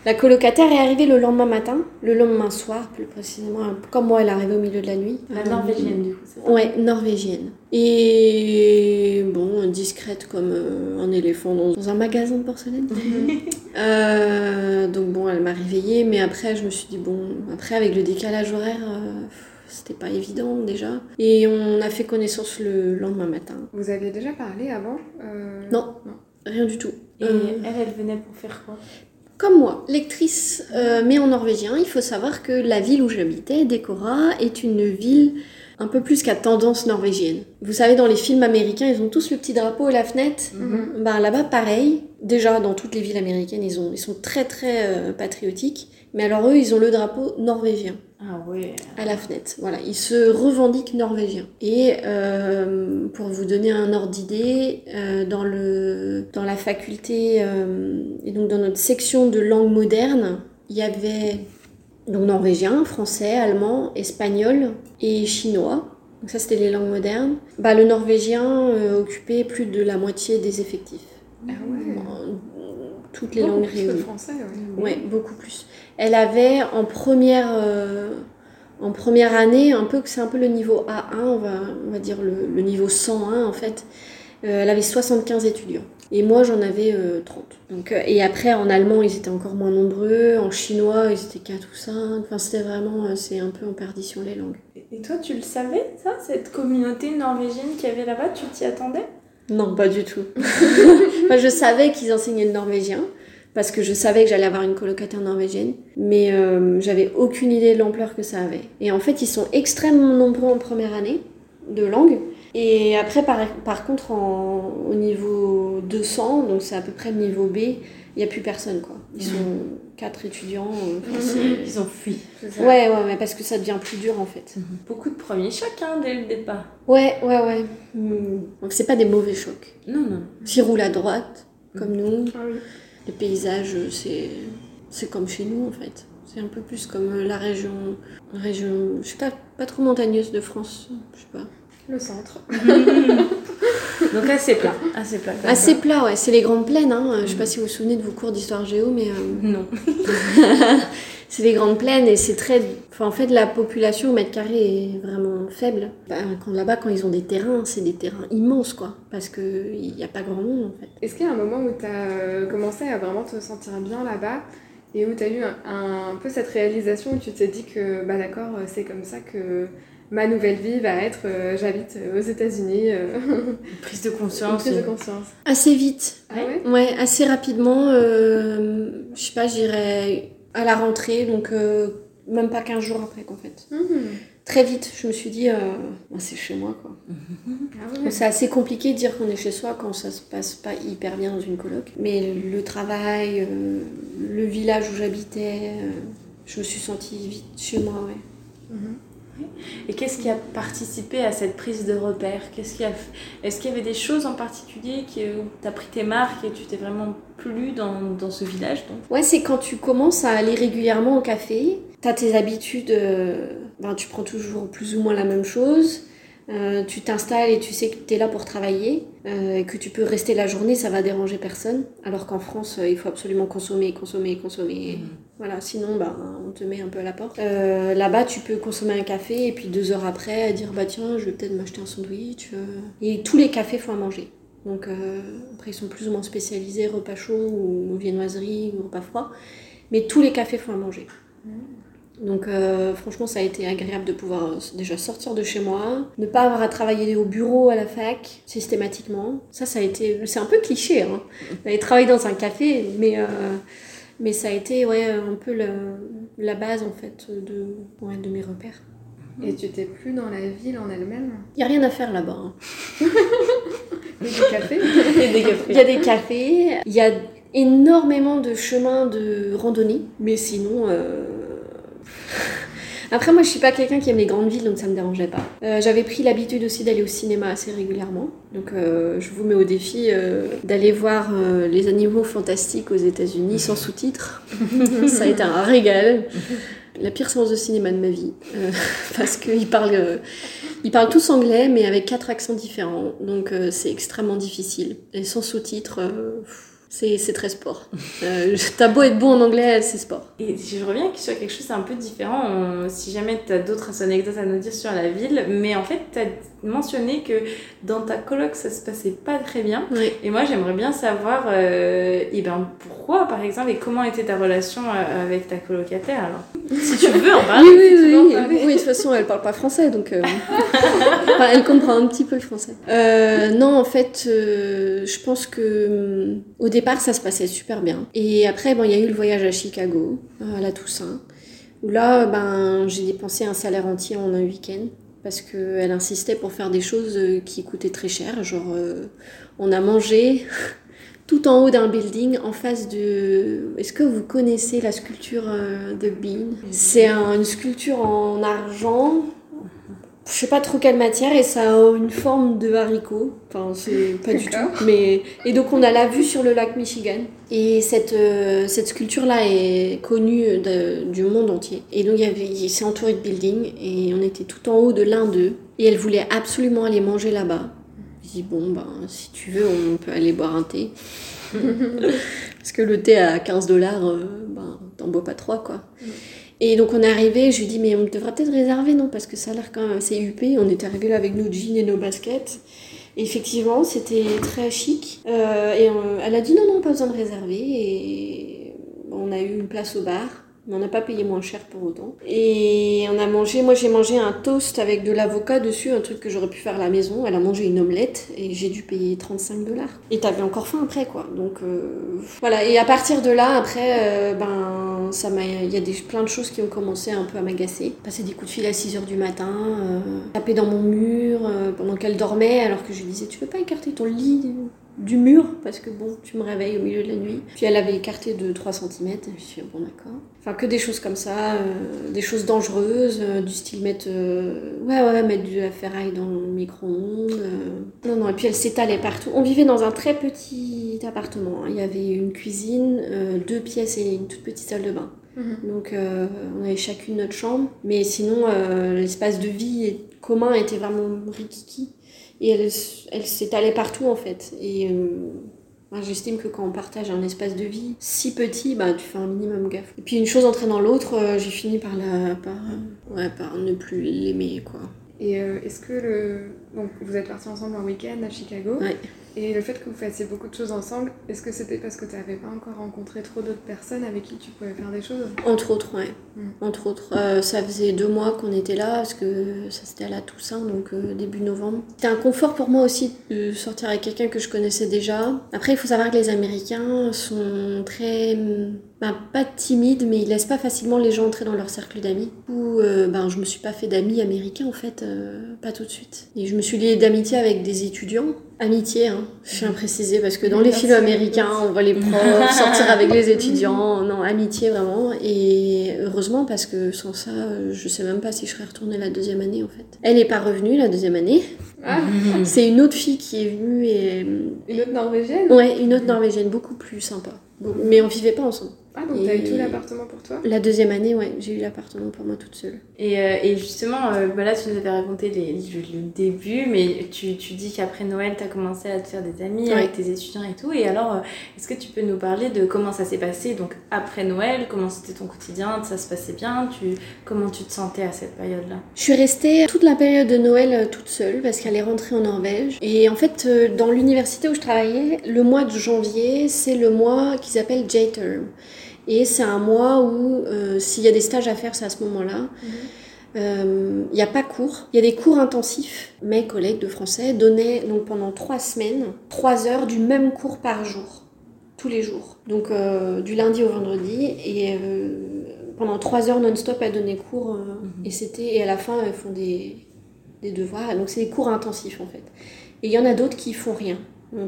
La colocataire est arrivée le lendemain matin, le lendemain soir plus précisément, comme moi elle est arrivée au milieu de la nuit. La Euh, norvégienne, du coup. Ouais, norvégienne. Et bon, discrète comme euh, un éléphant dans, dans un magasin de porcelaine. Euh, donc bon, elle m'a réveillée, mais après je me suis dit, bon, après avec le décalage horaire, euh, c'était pas évident déjà. Et on a fait connaissance le lendemain matin. Vous aviez déjà parlé avant euh, Non. Rien du tout. Et Euh, elle, elle venait pour faire quoi? Comme moi, lectrice, euh, mais en norvégien, il faut savoir que la ville où j'habitais, Dekora, est une ville un peu plus qu'à tendance norvégienne. Vous savez, dans les films américains, ils ont tous le petit drapeau et la fenêtre. Mhm. Ben, là-bas, pareil. Déjà, dans toutes les villes américaines, ils, ont, ils sont très très euh, patriotiques. Mais alors eux, ils ont le drapeau norvégien Ah ouais. à la fenêtre. Voilà, ils se revendiquent norvégiens. Et euh, pour vous donner un ordre d'idée, euh, dans, le, dans la faculté, et donc dans notre section de langue moderne, il y avait donc norvégien, français, allemand, espagnol et chinois. Donc ça, c'était les langues modernes. Bah, le norvégien euh, occupait plus de la moitié des effectifs. Ah ouais. Toutes les Beaucoup langues le réunies. français, ouais. Ouais, beaucoup plus. Elle avait en première, euh, en première année, un peu, c'est un peu le niveau A1, on va, on va dire le, le niveau 101 en fait. Euh, elle avait 75 étudiants. Et moi, j'en avais euh, 30. Donc, euh, et après, en allemand, ils étaient encore moins nombreux. En chinois, ils étaient 4 ou 5. Enfin, c'était vraiment, c'est un peu en perdition les langues. Et toi, tu le savais, ça Cette communauté norvégienne qu'il y avait là-bas, tu t'y attendais? Non, pas du tout. enfin, je savais qu'ils enseignaient le norvégien. Parce que je savais que j'allais avoir une colocataire norvégienne, mais euh, j'avais aucune idée de l'ampleur que ça avait. Et en fait, ils sont extrêmement nombreux en première année de langue. Et après, par, par contre, en, au niveau 200, donc c'est à peu près le niveau B, il n'y a plus personne, quoi. Ils sont quatre étudiants. euh, enfin, c'est- Ils ont fui. Ouais, ouais, ouais, parce que ça devient plus dur, en fait. Beaucoup de premiers chocs hein, dès le départ. Ouais, ouais, ouais. Hmm. Donc c'est pas des mauvais chocs. Non, non. S'ils roulent à droite, comme nous, Ah oui. les paysages, euh, c'est c'est comme chez nous, en fait. C'est un peu plus comme euh, la région, région, je sais pas, pas trop montagneuse de France, je sais pas. Le centre. Donc assez plat. Assez plat. Assez plat, ouais. C'est les grandes plaines. Hein. Je sais pas si vous vous souvenez de vos cours d'histoire géo, mais euh, Non. c'est les grandes plaines et c'est très. Enfin, en fait, la population au mètre carré est vraiment faible. Quand là-bas, quand ils ont des terrains, c'est des terrains immenses, quoi. Parce que il n'y a pas grand monde, en fait. Est-ce qu'il y a un moment où tu as commencé à vraiment te sentir bien là-bas et où tu as eu un, un peu cette réalisation où tu t'es dit que, bah d'accord, c'est comme ça que ma nouvelle vie va être, euh, j'habite aux États-Unis, euh, Prise de une conscience. prise de conscience. Assez vite. Ah ouais? Ouais, assez rapidement. euh, je sais pas, je dirais à la rentrée, donc euh, même pas 15 jours après, qu'en fait. Mhm. Très vite, je me suis dit, euh, c'est chez moi, quoi. Ah ouais. C'est assez compliqué de dire qu'on est chez soi quand ça se passe pas hyper bien dans une coloc. Mais le travail, euh, le village où j'habitais, euh, je me suis sentie vite chez moi, ouais. Mhm. Et qu'est-ce qui a participé à cette prise de repère Qu'est-ce qui a... Est-ce qu'il y avait des choses en particulier qui, où tu as pris tes marques et tu t'es vraiment plu dans, dans ce village Ouais, c'est quand tu commences à aller régulièrement au café, t'as tes habitudes, euh, ben, tu prends toujours plus ou moins la même chose. euh, tu t'installes et tu sais que tu es là pour travailler, euh, et que tu peux rester la journée, ça va déranger personne. Alors qu'en France, euh, il faut absolument consommer, consommer, consommer. Voilà, sinon, bah, on te met un peu à la porte. Euh, Là-bas, tu peux consommer un café et puis deux heures après, dire bah tiens, je vais peut-être m'acheter un sandwich. Et tous les cafés font à manger. Donc après, ils sont plus ou moins spécialisés, repas chauds ou viennoiserie ou repas froid. Mais tous les cafés font à manger. Donc euh, franchement, ça a été agréable de pouvoir euh, déjà sortir de chez moi, ne pas avoir à travailler au bureau à la fac systématiquement. Ça, ça a été, c'est un peu cliché, hein, d'aller travailler dans un café, mais euh, mais ça a été ouais un peu le, la base en fait de ouais, de mes repères. Et tu t'es plus dans la ville en elle-même? Il y a rien à faire là-bas. hein. Du café Et des Il y a des cafés, il y a énormément de chemins de randonnée, mais sinon. euh, Après, moi, je suis pas quelqu'un qui aime les grandes villes, donc ça me dérangeait pas. Euh, J'avais pris l'habitude aussi d'aller au cinéma assez régulièrement, donc euh, je vous mets au défi euh, d'aller voir les animaux fantastiques aux États-Unis sans sous-titres. ça a été un régal. La pire séance de cinéma de ma vie, parce qu'ils parlent. ils parlent tous anglais, mais avec quatre accents différents, donc c'est extrêmement difficile. Et sans sous-titres, c'est très sport. Euh, T'as beau être bon en anglais, c'est sport. Et je reviens sur quelque chose un peu différent, on- si jamais tu as d'autres anecdotes à nous dire sur la ville, mais en fait, tu as mentionné que dans ta coloc, ça se passait pas très bien. Oui. Et moi, j'aimerais bien savoir, euh, eh ben, pourquoi, par exemple, et comment était ta relation euh, avec ta colocataire, alors Si tu veux en parler, oui, oui, oui, parler. oui, de toute façon, elle parle pas français, donc euh, enfin, elle comprend un petit peu le français. Euh, non, en fait, euh, je pense que hum, au départ, ça se passait super bien. Et après, bon, il y a eu le voyage à Chicago, à la Toussaint, où là, ben, j'ai dépensé un salaire entier en un week-end. Parce qu'elle insistait pour faire des choses qui coûtaient très cher. Genre, euh, on a mangé tout en haut d'un building en face de. Est-ce que vous connaissez la sculpture euh, de Bean? C'est un- une sculpture en argent. Je sais pas trop quelle matière et ça a une forme de haricot. Enfin, c'est pas du tout. Mais et donc on a la vue sur le lac Michigan. Et cette euh, cette sculpture là est connue de- du monde entier. Et donc il y avait c'est entouré de buildings et on était tout en haut de l'un d'eux et elle voulait absolument aller manger là-bas. Dis bon ben si tu veux on peut aller boire un thé. Parce que le thé à 15 dollars, ben t'en bois pas trois quoi. Et donc on est arrivé, je lui dis mais on devrait peut-être réserver, non? Parce que ça a l'air quand même assez huppé. On est arrivé là avec nos jeans et nos baskets. Et effectivement, c'était très chic. Euh, et elle a dit non, non, pas besoin de réserver. Et on a eu une place au bar. Mais on n'a pas payé moins cher pour autant. Et on a mangé, moi j'ai mangé un toast avec de l'avocat dessus, un truc que j'aurais pu faire à la maison. Elle a mangé une omelette et j'ai dû payer 35 dollars. Et t'avais encore faim après quoi. Donc euh, voilà. Et à partir de là, après, euh, ben ça m'a, il y a des, plein de choses qui ont commencé un peu à m'agacer. Passer des coups de fil à 6 h du matin, euh, taper dans mon mur pendant qu'elle dormait alors que je lui disais tu peux pas écarter ton lit? Du mur parce que bon, tu me réveilles au milieu de la nuit. Puis elle avait écarté de 3 cm, je suis bon d'accord. Enfin que des choses comme ça, euh, des choses dangereuses, euh, du style mettre euh, ouais ouais mettre de la ferraille dans le micro-ondes. Non non, et puis elle s'étalait partout. On vivait dans un très petit appartement. Hein. Il y avait une cuisine, deux pièces et une toute petite salle de bain. Mhm. Donc on avait chacune notre chambre, mais sinon l'espace de vie commun était vraiment rikiki. Et elle, elle s'étalait partout en fait. Et euh, j'estime que quand on partage un espace de vie si petit, bah, tu fais un minimum gaffe. Et puis une chose entraînant l'autre, euh, j'ai fini par, la, par, ouais, par ne plus l'aimer quoi. Et euh, est-ce que le... Donc, vous êtes partis ensemble un week-end à Chicago? Ouais. Et le fait que vous fassiez beaucoup de choses ensemble, est-ce que c'était parce que tu n'avais pas encore rencontré trop d'autres personnes avec qui tu pouvais faire des choses? Entre autres, ouais. Hmm. Entre autres. Euh, ça faisait deux mois qu'on était là, parce que ça c'était à la Toussaint, donc euh, début novembre. C'était un confort pour moi aussi de sortir avec quelqu'un que je connaissais déjà. Après, il faut savoir que les Américains sont très ben, pas timide, mais ils laissent pas facilement les gens entrer dans leur cercle d'amis. Ou euh, ben, je me suis pas fait d'amis américains en fait, euh, pas tout de suite. Et je me suis liée d'amitié avec des étudiants. Amitié, hein, je tiens à préciser, parce que dans les films américains, on voit les profs sortir avec les étudiants. Non, amitié vraiment. Et heureusement, parce que sans ça, je sais même pas si je serais retournée la deuxième année en fait. Elle est pas revenue la deuxième année. Ah. C'est une autre fille qui est venue et. Une autre norvégienne? Ouais, une autre norvégienne, beaucoup plus sympa. Mais on vivait pas ensemble. Ah, donc t'as eu tout l'appartement pour toi? La deuxième année, ouais, j'ai eu l'appartement pour moi toute seule. Et, euh, et justement, euh, bah là, tu nous avais raconté les, le, début, mais tu, tu dis qu'après Noël, t'as commencé à te faire des amis avec tes étudiants et tout. Et alors, euh, est-ce que tu peux nous parler de comment ça s'est passé Donc, après Noël, comment c'était ton quotidien Ça se passait bien tu, Comment tu te sentais à cette période-là? Je suis restée toute la période de Noël toute seule parce qu'elle est rentrée en Norvège. Et en fait, dans l'université où je travaillais, le mois de janvier, c'est le mois qu'ils appellent J-Term. Et c'est un mois où, euh, s'il y a des stages à faire, c'est à ce moment-là. Mhm. Euh, il n'y a pas cours, il y a des cours intensifs. Mes collègues de français donnaient donc pendant trois semaines, trois heures du même cours par jour, tous les jours. Donc euh, du lundi au vendredi et pendant trois heures non-stop elles donnaient cours mhm. et c'était et à la fin elles font des, des devoirs. Donc c'est des cours intensifs en fait. Et il y en a d'autres qui font rien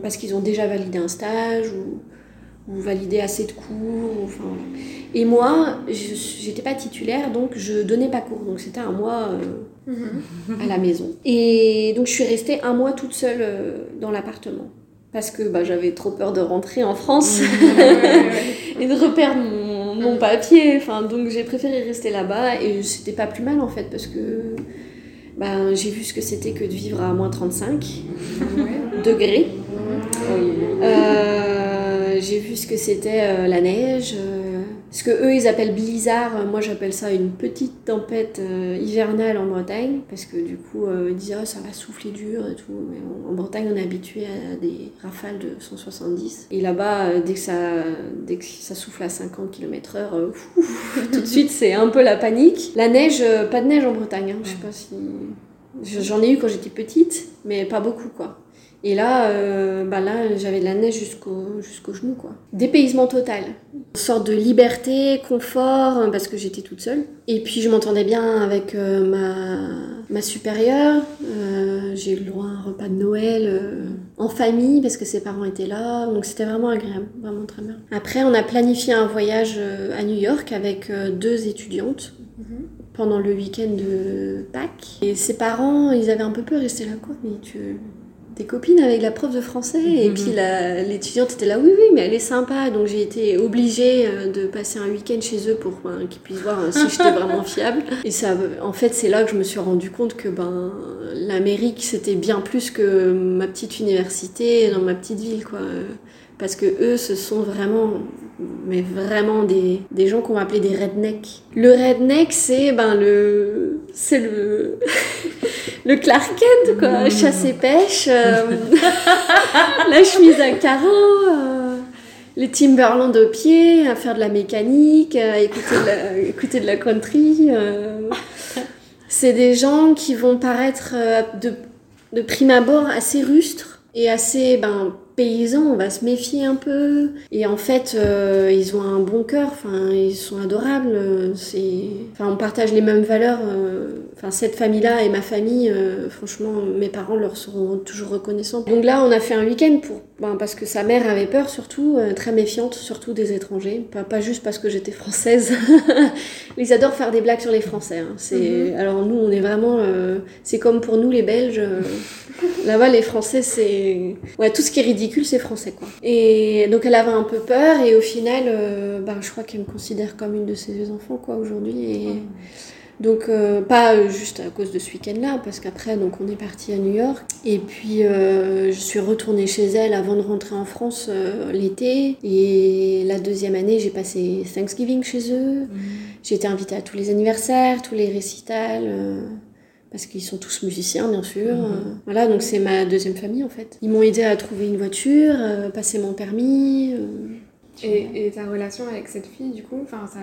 parce qu'ils ont déjà validé un stage ou ou valider assez de cours. Enfin, et moi, je n'étais pas titulaire, donc je donnais pas cours. Donc c'était un mois euh, mhm. à la maison. Et donc je suis restée un mois toute seule euh, dans l'appartement. Parce que bah, j'avais trop peur de rentrer en France mhm. et de reperdre mon, mon papier. Enfin, donc j'ai préféré rester là-bas et c'était pas plus mal en fait parce que bah, j'ai vu ce que c'était que de vivre à moins 35 degrés. Euh, j'ai vu ce que c'était euh, la neige. Euh, ce que eux ils appellent blizzard, euh, moi j'appelle ça une petite tempête hivernale en Bretagne, parce que du coup ils disaient oh, ça va souffler dur et tout. Mais en, Bretagne on est habitué à des rafales de 170. Et là-bas, dès, que ça, dès que ça souffle à 50 km/h, tout de suite c'est un peu la panique. La neige, pas de neige en Bretagne, hein. je sais pas si. J'en ai eu quand j'étais petite, mais pas beaucoup quoi. Et là, euh, bah là j'avais de la neige jusqu'au jusqu'au genou. Dépaysement total. Une sorte de liberté, confort, hein, parce que j'étais toute seule. Et puis je m'entendais bien avec euh, ma, ma supérieure. Euh, j'ai eu le droit à un repas de Noël en famille, parce que ses parents étaient là. Donc c'était vraiment agréable, vraiment très bien. Après, on a planifié un voyage à New York avec deux étudiantes. Pendant le week-end de Pâques. Et ses parents, ils avaient un peu peur de rester là, quoi. Mais tu, des copines avec la prof de français et mhm. puis l'étudiante était là oui oui mais elle est sympa donc j'ai été obligée euh, de passer un week-end chez eux pour ben, qu'ils puissent voir euh, si j'étais vraiment fiable et ça en fait c'est là que je me suis rendu compte que ben l'Amérique c'était bien plus que ma petite université dans ma petite ville quoi parce que eux ce sont vraiment mais vraiment des, des gens qu'on va appeler des rednecks. Le redneck, c'est ben le, c'est le, le Clark Kent quoi, chasse et pêche, euh, la chemise à carreaux. euh, les Timberland au pied, à faire de la mécanique, à écouter de la, écouter de la country. euh. C'est des gens qui vont paraître euh, de, de prime abord assez rustres et assez ben, paysans, on va se méfier un peu. Et en fait, euh, ils ont un bon cœur, enfin, ils sont adorables. euh, C'est... Enfin, on partage les mêmes valeurs. euh, Enfin, cette famille-là et ma famille, euh, franchement, mes parents leur seront toujours reconnaissants. Donc là, on a fait un week-end pour, ben, parce que sa mère avait peur, surtout, euh, très méfiante, surtout des étrangers. Pas, pas juste parce que j'étais française. ils adorent faire des blagues sur les Français. hein. C'est, alors nous, on est vraiment, c'est comme pour nous les Belges. Là-bas, les Français, c'est, ouais, tout ce qui est ridicule, c'est français, quoi. Et donc, elle avait un peu peur, et au final, euh, ben, je crois qu'elle me considère comme une de ses enfants, quoi, aujourd'hui. Et donc, euh, pas euh, juste à cause de ce week-end-là, parce qu'après, donc, on est parti à New York. Et puis, euh, je suis retournée chez elle avant de rentrer en France euh, l'été. Et la deuxième année, j'ai passé Thanksgiving chez eux. J'ai été invitée à tous les anniversaires, tous les récitals. Parce qu'ils sont tous musiciens, bien sûr. Euh, Voilà, donc c'est ma deuxième famille, en fait. Ils m'ont aidé à trouver une voiture, euh, passer mon permis. euh, Et, et ta relation avec cette fille, du coup, enfin, ça.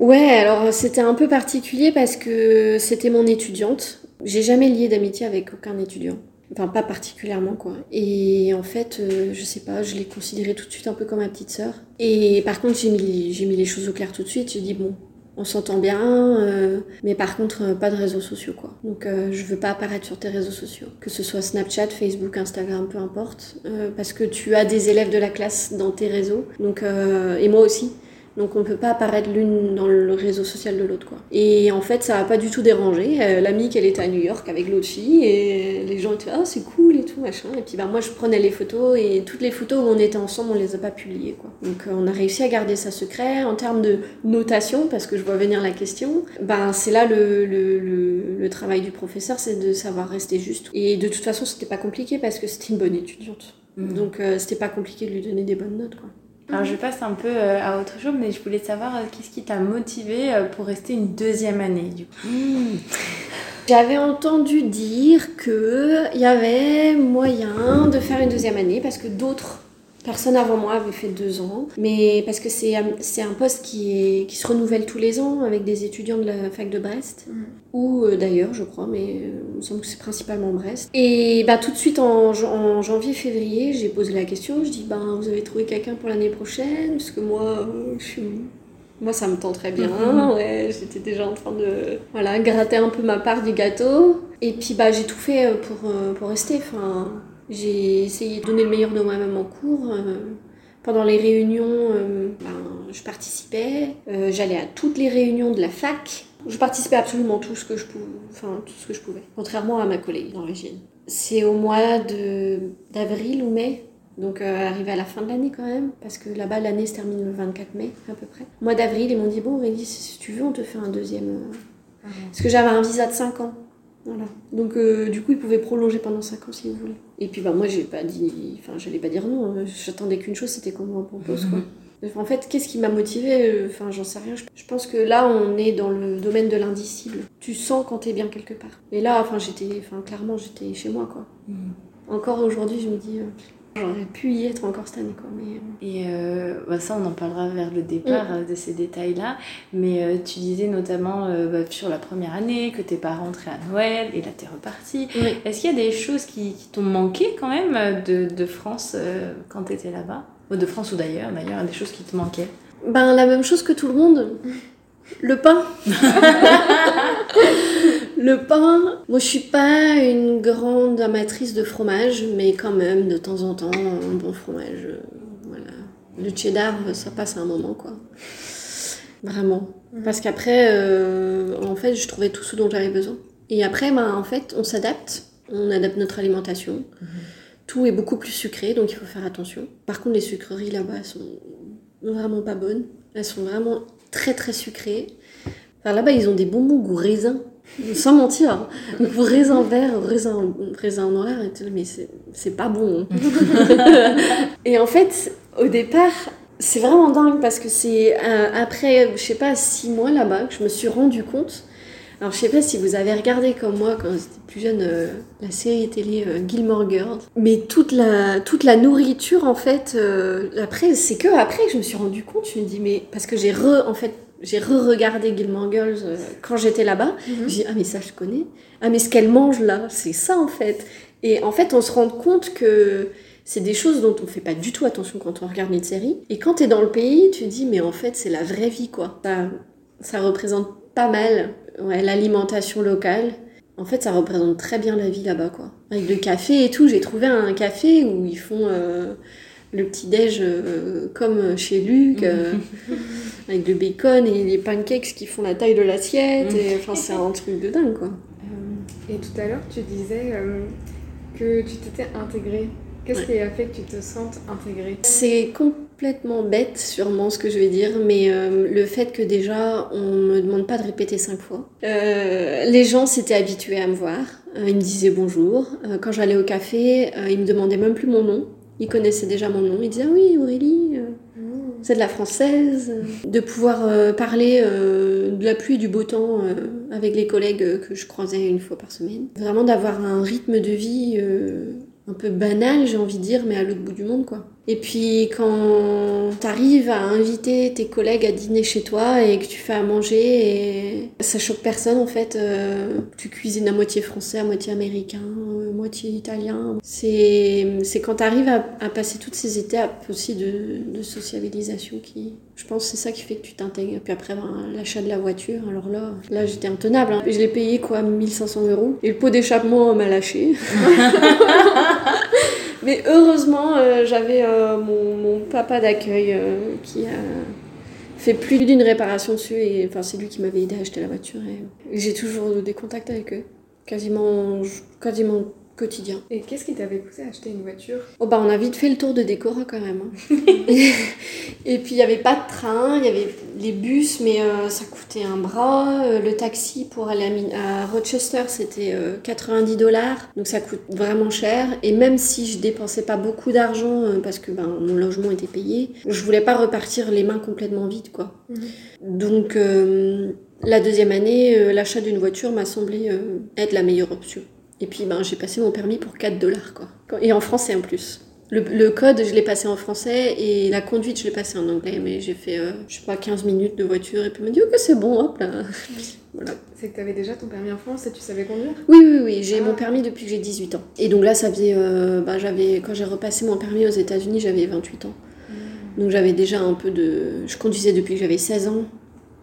Ouais, alors c'était un peu particulier parce que c'était mon étudiante. J'ai jamais lié d'amitié avec aucun étudiant. Enfin, pas particulièrement, quoi. Et en fait, euh, je sais pas, je l'ai considérée tout de suite un peu comme ma petite sœur. Et par contre, j'ai mis, mis les choses au clair tout de suite. J'ai dit, bon, on s'entend bien, euh, mais par contre, euh, pas de réseaux sociaux, quoi. Donc, euh, je veux pas apparaître sur tes réseaux sociaux. Que ce soit Snapchat, Facebook, Instagram, peu importe. parce que tu as des élèves de la classe dans tes réseaux. Donc, et moi aussi. Donc on peut pas apparaître l'une dans le réseau social de l'autre quoi. Et en fait ça a pas du tout dérangé. L'amie qu'elle était à New York avec l'autre fille et les gens étaient ah c'est cool machin. Et puis bah moi je prenais les photos et toutes les photos où on était ensemble on les a pas publiées quoi. Donc euh, on a réussi à garder ça secret en termes de notation parce que je vois venir la question. Ben c'est là le, le, le, le travail du professeur c'est de savoir rester juste. Et de toute façon c'était pas compliqué parce que c'était une bonne étudiante. Donc euh, c'était pas compliqué de lui donner des bonnes notes quoi. Alors je passe un peu euh, à autre chose, mais je voulais savoir euh, qu'est-ce qui t'a motivé euh, pour rester une deuxième année du coup? J'avais entendu dire qu'il y avait moyen de faire une deuxième année parce que d'autres personnes avant moi avaient fait deux ans. Mais parce que c'est un- poste qui, est, qui se renouvelle tous les ans avec des étudiants de la fac de Brest. Ou euh, d'ailleurs, je crois, mais euh, il me semble que c'est principalement Brest. Et bah, tout de suite en, jan- en janvier-février, j'ai posé la question. Je dis ben, Vous avez trouvé quelqu'un pour l'année prochaine? Parce que moi, euh, je suis moi, ça me tend très bien. Ouais, j'étais déjà en train de voilà, gratter un peu ma part du gâteau. Et puis, bah, j'ai tout fait pour, pour rester. Enfin, j'ai essayé de donner le meilleur de moi-même en cours. euh. Pendant les réunions, euh, ben, je participais. Euh, J'allais à toutes les réunions de la fac. Je participais à absolument tout ce que je pouvais. Enfin, tout ce que je pouvais. Contrairement à ma collègue d'origine. C'est au mois d'avril ou mai donc euh, arrivé à la fin de l'année quand même, parce que là-bas l'année se termine le 24 mai à peu près. Au mois d'avril, ils m'ont dit bon Aurélie, si tu veux, on te fait un deuxième. euh, Parce que j'avais un visa de 5 ans. Voilà. Donc euh, du coup, ils pouvaient prolonger pendant 5 ans si vous voulez. Et puis bah moi j'ai pas dit, enfin j'allais pas dire non. hein. J'attendais qu'une chose, c'était qu'on me propose quoi. En fait, qu'est-ce qui m'a motivée Enfin, j'en sais rien. Je- pense que là, on est dans le domaine de l'indicible. Tu sens quand t'es bien quelque part. Et là, enfin, j'étais, enfin, clairement, j'étais chez moi, quoi. Encore aujourd'hui, je me dis, euh, j'aurais pu y être encore cette année, quoi. Mais euh, Et euh, bah, ça, on en parlera vers le départ euh, de ces détails-là. Mais euh, tu disais notamment euh, bah, sur la première année que t'es pas rentrée à Noël et là t'es repartie. Oui. Est-ce qu'il y a des choses qui, qui t'ont manqué quand même de, de France quand t'étais là-bas? Ou de France ou d'ailleurs, d'ailleurs, des choses qui te manquaient? Ben, la même chose que tout le monde. Le pain. le pain. Moi, je suis pas une grande amatrice de fromage, mais quand même, de temps en temps, un bon fromage. euh, voilà. Le cheddar, ça passe à un moment, quoi. Vraiment. Parce qu'après, euh, en fait, je trouvais tout ce dont j'avais besoin. Et après, ben, en fait, on s'adapte. On adapte notre alimentation. Tout est beaucoup plus sucré, donc il faut faire attention. Par contre, les sucreries là-bas elles sont vraiment pas bonnes. Elles sont vraiment très très sucrées. Enfin, là-bas, ils ont des bonbons goût raisin. Sans mentir. Donc, raisin vert, raisin, raisin noir, et tout, mais c'est c'est pas bon. hein. et en fait, au départ, c'est vraiment dingue parce que c'est euh, après, je sais pas, six mois là-bas que je me suis rendu compte. Alors, je sais pas si vous avez regardé comme moi quand j'étais plus jeune euh, la série télé euh, Gilmore Girls, mais toute la, toute la nourriture en fait, après, c'est que après que je me suis rendu compte, je me dis, mais parce que j'ai re, en fait, j'ai re-regardé Gilmore Girls quand j'étais là-bas, j'ai dit, ah, mais ça je connais, ah, mais ce qu'elle mange là, c'est ça en fait. Et en fait, on se rend compte que c'est des choses dont on fait pas du tout attention quand on regarde une série. Et quand tu es dans le pays, tu te dis, mais en fait, c'est la vraie vie, quoi. Ça, ça représente pas mal ouais, l'alimentation locale. En fait, ça représente très bien la vie là-bas, quoi. Avec le café et tout, j'ai trouvé un café où ils font euh, le petit-déj euh, comme chez Luc, euh, avec le bacon et les pancakes qui font la taille de l'assiette. Et enfin, c'est un truc de dingue, quoi. Et tout à l'heure, tu disais que tu t'étais intégrée Qu'est-ce qui a fait que tu te sentes intégrée? C'est complètement bête, sûrement, ce que je vais dire, mais euh, le fait que déjà, on me demande pas de répéter cinq fois. Euh, les gens s'étaient habitués à me voir. Euh, ils me disaient bonjour. quand j'allais au café, ils me demandaient même plus mon nom. Ils connaissaient déjà mon nom. Ils disaient ah oui, Aurélie. C'est de la française, de pouvoir parler de la pluie et du beau temps avec les collègues que je croisais une fois par semaine. Vraiment d'avoir un rythme de vie un peu banal, j'ai envie de dire, mais à l'autre bout du monde, quoi. Et puis quand t'arrives à inviter tes collègues à dîner chez toi et que tu fais à manger, et ça choque personne en fait. Euh, tu cuisines à moitié français, à moitié américain, à moitié italien. C'est, quand t'arrives à, passer toutes ces étapes aussi de, de sociabilisation qui, je pense, c'est ça qui fait que tu t'intègres. Puis après, ben, l'achat de la voiture, alors là, là j'étais intenable. Hein. Je l'ai payé quoi, 1500 euros. Et le pot d'échappement m'a lâché. Mais heureusement, euh, j'avais euh, mon, papa d'accueil euh, qui a fait plus d'une réparation dessus et enfin c'est lui qui m'avait aidé à acheter la voiture et j'ai toujours des contacts avec eux quasiment quasiment quotidien. Et qu'est-ce qui t'avait poussé à acheter une voiture? Oh bah on a vite fait le tour de Décora quand même. Hein. et puis il n'y avait pas de train, il y avait les bus mais euh, ça coûtait un bras. Euh, le taxi pour aller à, Rochester c'était 90 euh, dollars, donc ça coûte vraiment cher. Et même si je dépensais pas beaucoup d'argent parce que ben, mon logement était payé, je voulais pas repartir les mains complètement vides quoi. Mhm. Donc la deuxième année, l'achat d'une voiture m'a semblé être la meilleure option. Et puis ben, j'ai passé mon permis pour 4 dollars. Quoi. Et en français en plus. Le, le code, je l'ai passé en français et la conduite, je l'ai passé en anglais. Mais j'ai fait, euh, je sais pas, 15 minutes de voiture et puis il m'a dit, ok, c'est bon, hop là. voilà. C'est que tu avais déjà ton permis en France et tu savais conduire? Oui, oui, oui. J'ai mon ah. permis depuis que j'ai 18 ans. Et donc là, ça faisait. Euh, ben, j'avais, quand j'ai repassé mon permis aux États-Unis, j'avais 28 ans. Hmm. Donc j'avais déjà un peu de. Je conduisais depuis que j'avais 16 ans.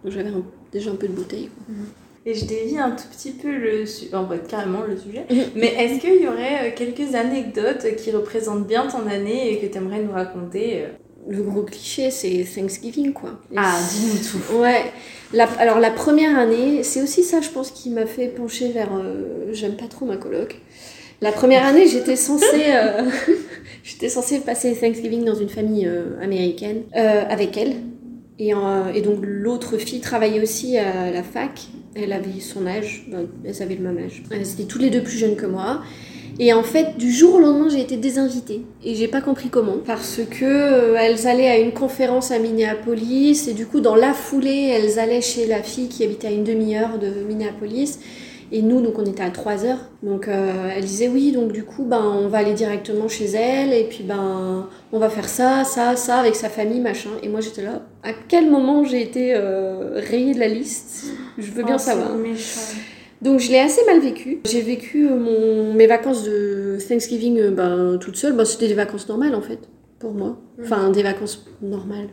Donc j'avais déjà un peu de bouteille. Quoi. Hmm. Et je dévie un tout petit peu le en fait, carrément le sujet. Mais est-ce qu'il y aurait euh, quelques anecdotes qui représentent bien ton année et que tu aimerais nous raconter euh Le gros cliché, c'est Thanksgiving, quoi. Ah, dis-nous tout. Ouais. La, alors, la première année, c'est aussi ça, je pense, qui m'a fait pencher vers. Euh, j'aime pas trop ma coloc. La première année, j'étais censée, j'étais censée passer Thanksgiving dans une famille américaine avec elle. Et, et donc l'autre fille travaillait aussi à la fac elle avait son âge, ben, elles avaient le même âge. Elles étaient toutes les deux plus jeunes que moi. Et en fait, du jour au lendemain, j'ai été désinvitée. Et j'ai pas compris comment. Parce que euh, elles allaient à une conférence à Minneapolis. Et du coup, dans la foulée, elles allaient chez la fille qui habitait à une demi-heure de Minneapolis. Et nous, donc on était à 3 heures. Donc euh, elle disait oui, donc du coup, ben, on va aller directement chez elle et puis ben, on va faire ça, ça, ça avec sa famille, machin. Et moi j'étais là. À quel moment j'ai été euh, rayée de la liste? Je veux bien oh, savoir. Donc je l'ai assez mal vécu. J'ai vécu euh, mon, mes vacances de Thanksgiving ben, toute seule. Ben, C'était des vacances normales en fait, pour moi. Enfin, des vacances normales.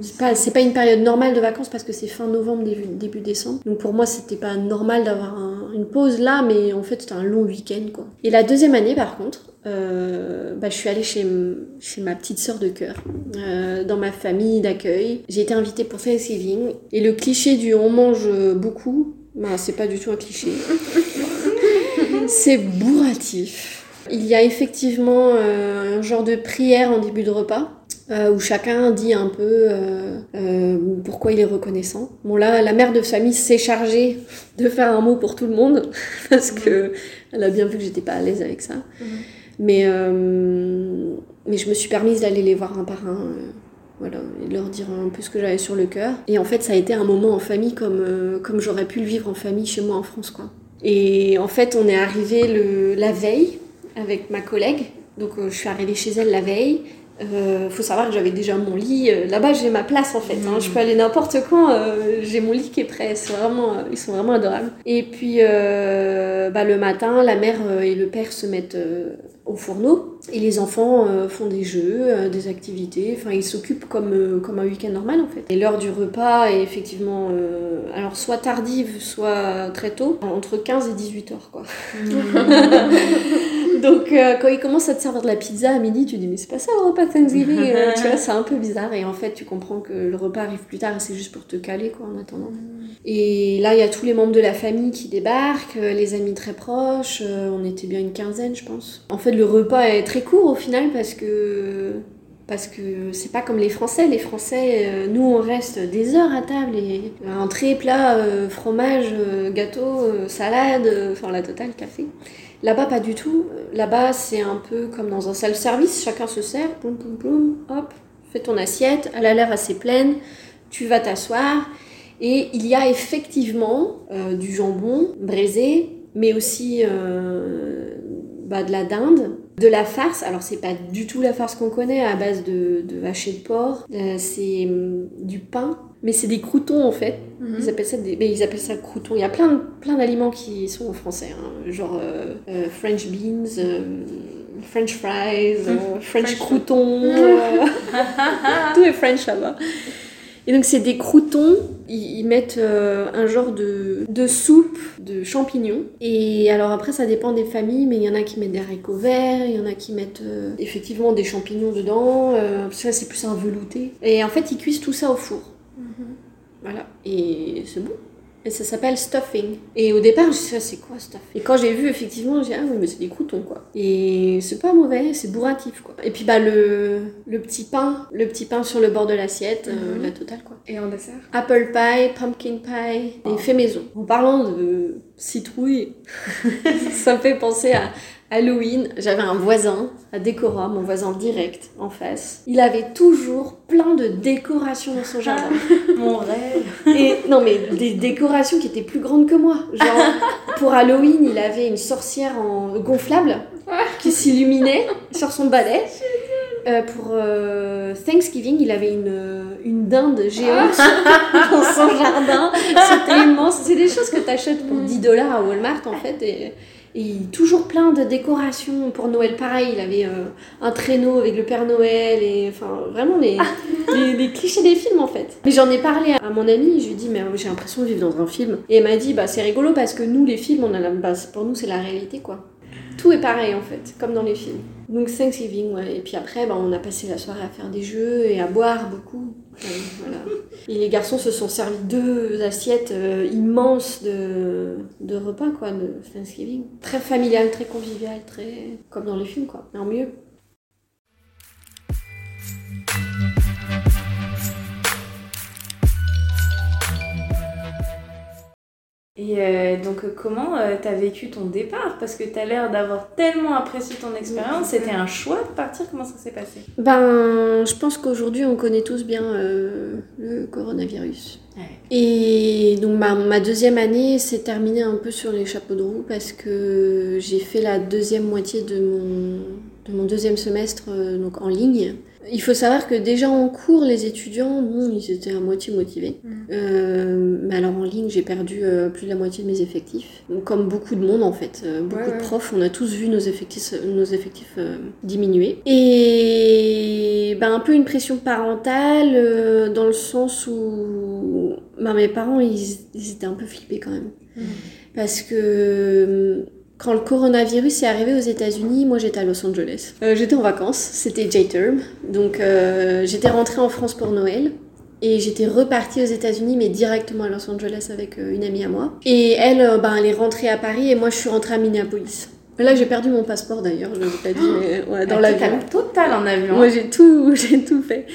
C'est pas, pas une période normale de vacances parce que c'est fin novembre, début, début décembre. Donc pour moi, c'était pas normal d'avoir une pause là, mais en fait, c'était un long week-end quoi. Et la deuxième année, par contre, euh, bah, je suis allée chez, chez ma petite sœur de cœur, euh, dans ma famille d'accueil. J'ai été invitée pour Thanksgiving. Et le cliché du on mange beaucoup, bah, c'est pas du tout un cliché. c'est bourratif. Il y a effectivement euh, un genre de prière en début de repas euh, où chacun dit un peu euh, euh, pourquoi il est reconnaissant. Bon là, la mère de famille s'est chargée de faire un mot pour tout le monde parce que elle a bien vu que j'étais pas à l'aise avec ça. Mais mais je me suis permise d'aller les voir un par un. voilà, et leur dire un peu ce que j'avais sur le cœur. Et en fait, ça a été un moment en famille comme, comme j'aurais pu le vivre en famille chez moi en France, quoi. Et en fait, on est arrivé le, la veille avec ma collègue. Donc, je suis arrivée chez elle la veille. Euh, faut savoir que j'avais déjà mon lit. euh, Là-bas, j'ai ma place en fait. hein. Je peux aller n'importe quand. euh, j'ai mon lit qui est prêt. C'est vraiment, euh, ils sont vraiment adorables. Et puis, bah, le matin, la mère et le père se mettent au fourneau. Et les enfants font des jeux, des activités. Enfin, ils s'occupent comme, comme un week-end normal en fait. Et l'heure du repas est effectivement, alors soit tardive, soit très tôt, entre 15 et 18 heures quoi. Donc euh, quand ils commencent à te servir de la pizza à midi, tu dis mais c'est pas ça le repas Thanksgiving, euh, tu vois, c'est un peu bizarre et en fait tu comprends que le repas arrive plus tard et c'est juste pour te caler quoi en attendant. Et là il y a tous les membres de la famille qui débarquent, euh, les amis très proches, euh, on était bien une quinzaine je pense. En fait le repas est très court au final parce que parce que c'est pas comme les Français. Les Français, euh, nous, on reste des heures à table et entrée, plat, euh, fromage, euh, gâteau, salade, enfin la totale, café. Là-bas, pas du tout. Là-bas, c'est un peu comme dans un self-service. Chacun se sert, poum, poum, poum, hop, fais ton assiette. Elle a l'air assez pleine. Tu vas t'asseoir. Et il y a effectivement euh, du jambon braisé, mais aussi euh, bah, de la dinde, de la farce. Alors, c'est pas du tout la farce qu'on connaît à base de, de de porc. Euh, c'est hum, du pain, mais c'est des croutons en fait. Mhm. Ils appellent ça des, mais ils appellent ça croutons. Il y a plein, plein d'aliments qui sont en français, hein. genre euh, euh, French beans, euh, French fries, French, French croutons. tout est French là-bas. Et donc c'est des croutons, ils, ils mettent un genre de, de soupe de champignons. Et alors après ça dépend des familles, mais il y en a qui mettent des haricots verts, il y en a qui mettent effectivement des champignons dedans, parce que là c'est plus un velouté. Et en fait ils cuisent tout ça au four. Voilà, et c'est bon. Et ça s'appelle stuffing. Et au départ, je me suis dit, Ah, c'est quoi stuffing? Et quand j'ai vu, effectivement, j'ai dit, ah oui, mais c'est des croutons, quoi. Et c'est pas mauvais, c'est bourratif, quoi. Et puis, bah, le, le petit pain, le petit pain sur le bord de l'assiette, euh, Mhm. la totale, quoi. Et en dessert? Apple pie, pumpkin pie, et fait maison. En parlant de citrouille, ça me fait penser à Halloween. J'avais un voisin à Décora, mon voisin direct en face. Il avait toujours plein de décorations dans son jardin. Mon rêve. Et non, mais des décorations qui étaient plus grandes que moi. Genre, pour Halloween, il avait une sorcière en gonflable qui s'illuminait sur son balai. Euh, pour euh, Thanksgiving, il avait une, une dinde géante dans son jardin. C'était immense. C'est des choses que tu achètes pour 10 dollars à Walmart en fait. Et, et toujours plein de décorations pour Noël. Pareil, il avait euh, un traîneau avec le Père Noël et enfin vraiment les, les, les clichés des films en fait. Mais j'en ai parlé à mon amie, je lui ai dit mais j'ai l'impression de vivre dans un film. Et elle m'a dit bah c'est rigolo parce que nous les films, on a la, bah, pour nous c'est la réalité quoi. Tout est pareil en fait, comme dans les films. Donc Thanksgiving, ouais. Et puis après, bah, on a passé la soirée à faire des jeux et à boire beaucoup. Voilà. Et les garçons se sont servis deux assiettes euh, immenses de, de repas, quoi, de Thanksgiving. Très familial, très convivial, très... comme dans les films, quoi. Mais en mieux. Et euh, donc, comment euh, t'as vécu ton départ? Parce que t'as l'air d'avoir tellement apprécié ton expérience. C'était un choix de partir? Comment ça s'est passé? Ben, je pense qu'aujourd'hui, on connaît tous bien euh, le coronavirus. Ouais. Et donc ma, ma deuxième année s'est terminée un peu sur les chapeaux de roue parce que j'ai fait la deuxième moitié de mon, de mon deuxième semestre donc en ligne. Il faut savoir que déjà en cours, les étudiants, bon, ils étaient à moitié motivés. Mhm. Euh, mais alors en ligne, j'ai perdu euh, plus de la moitié de mes effectifs. Donc, comme beaucoup de monde en fait, Euh, beaucoup Ouais, de profs, on a tous vu nos effectifs, nos effectifs euh, diminuer. Et ben, un peu une pression parentale dans le sens où ben, mes parents, ils, ils étaient un peu flippés quand même. Parce que quand le coronavirus est arrivé aux États-Unis, moi j'étais à Los Angeles. Euh, j'étais en vacances, c'était J-Term. Donc euh, j'étais rentrée en France pour Noël. Et j'étais repartie aux États-Unis, mais directement à Los Angeles avec euh, une amie à moi. Et elle, ben, elle est rentrée à Paris et moi je suis rentrée à Minneapolis. Là j'ai perdu mon passeport d'ailleurs, je vous l'ai pas dit, mais ouais, dans l'avion. Total en avion. Moi j'ai tout, j'ai tout fait.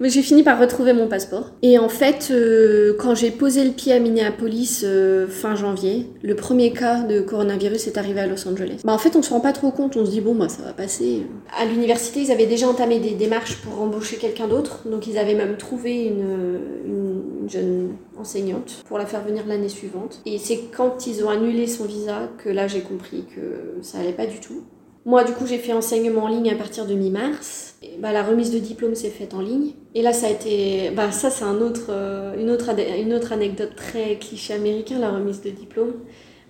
Mais j'ai fini par retrouver mon passeport. Et en fait, euh, quand j'ai posé le pied à Minneapolis euh, fin janvier, le premier cas de coronavirus est arrivé à Los Angeles. Bah, en fait, on se rend pas trop compte. On se dit, bon, bah, ça va passer. À l'université, ils avaient déjà entamé des démarches pour embaucher quelqu'un d'autre. Donc, ils avaient même trouvé une, une, une jeune enseignante pour la faire venir l'année suivante. Et c'est quand ils ont annulé son visa que là, j'ai compris que ça allait pas du tout. Moi, du coup, j'ai fait enseignement en ligne à partir de mi-mars. Bah, la remise de diplôme s'est faite en ligne. Et là, ça a été. Bah, ça, c'est un autre, euh, une, autre, une autre anecdote très cliché américain, la remise de diplôme.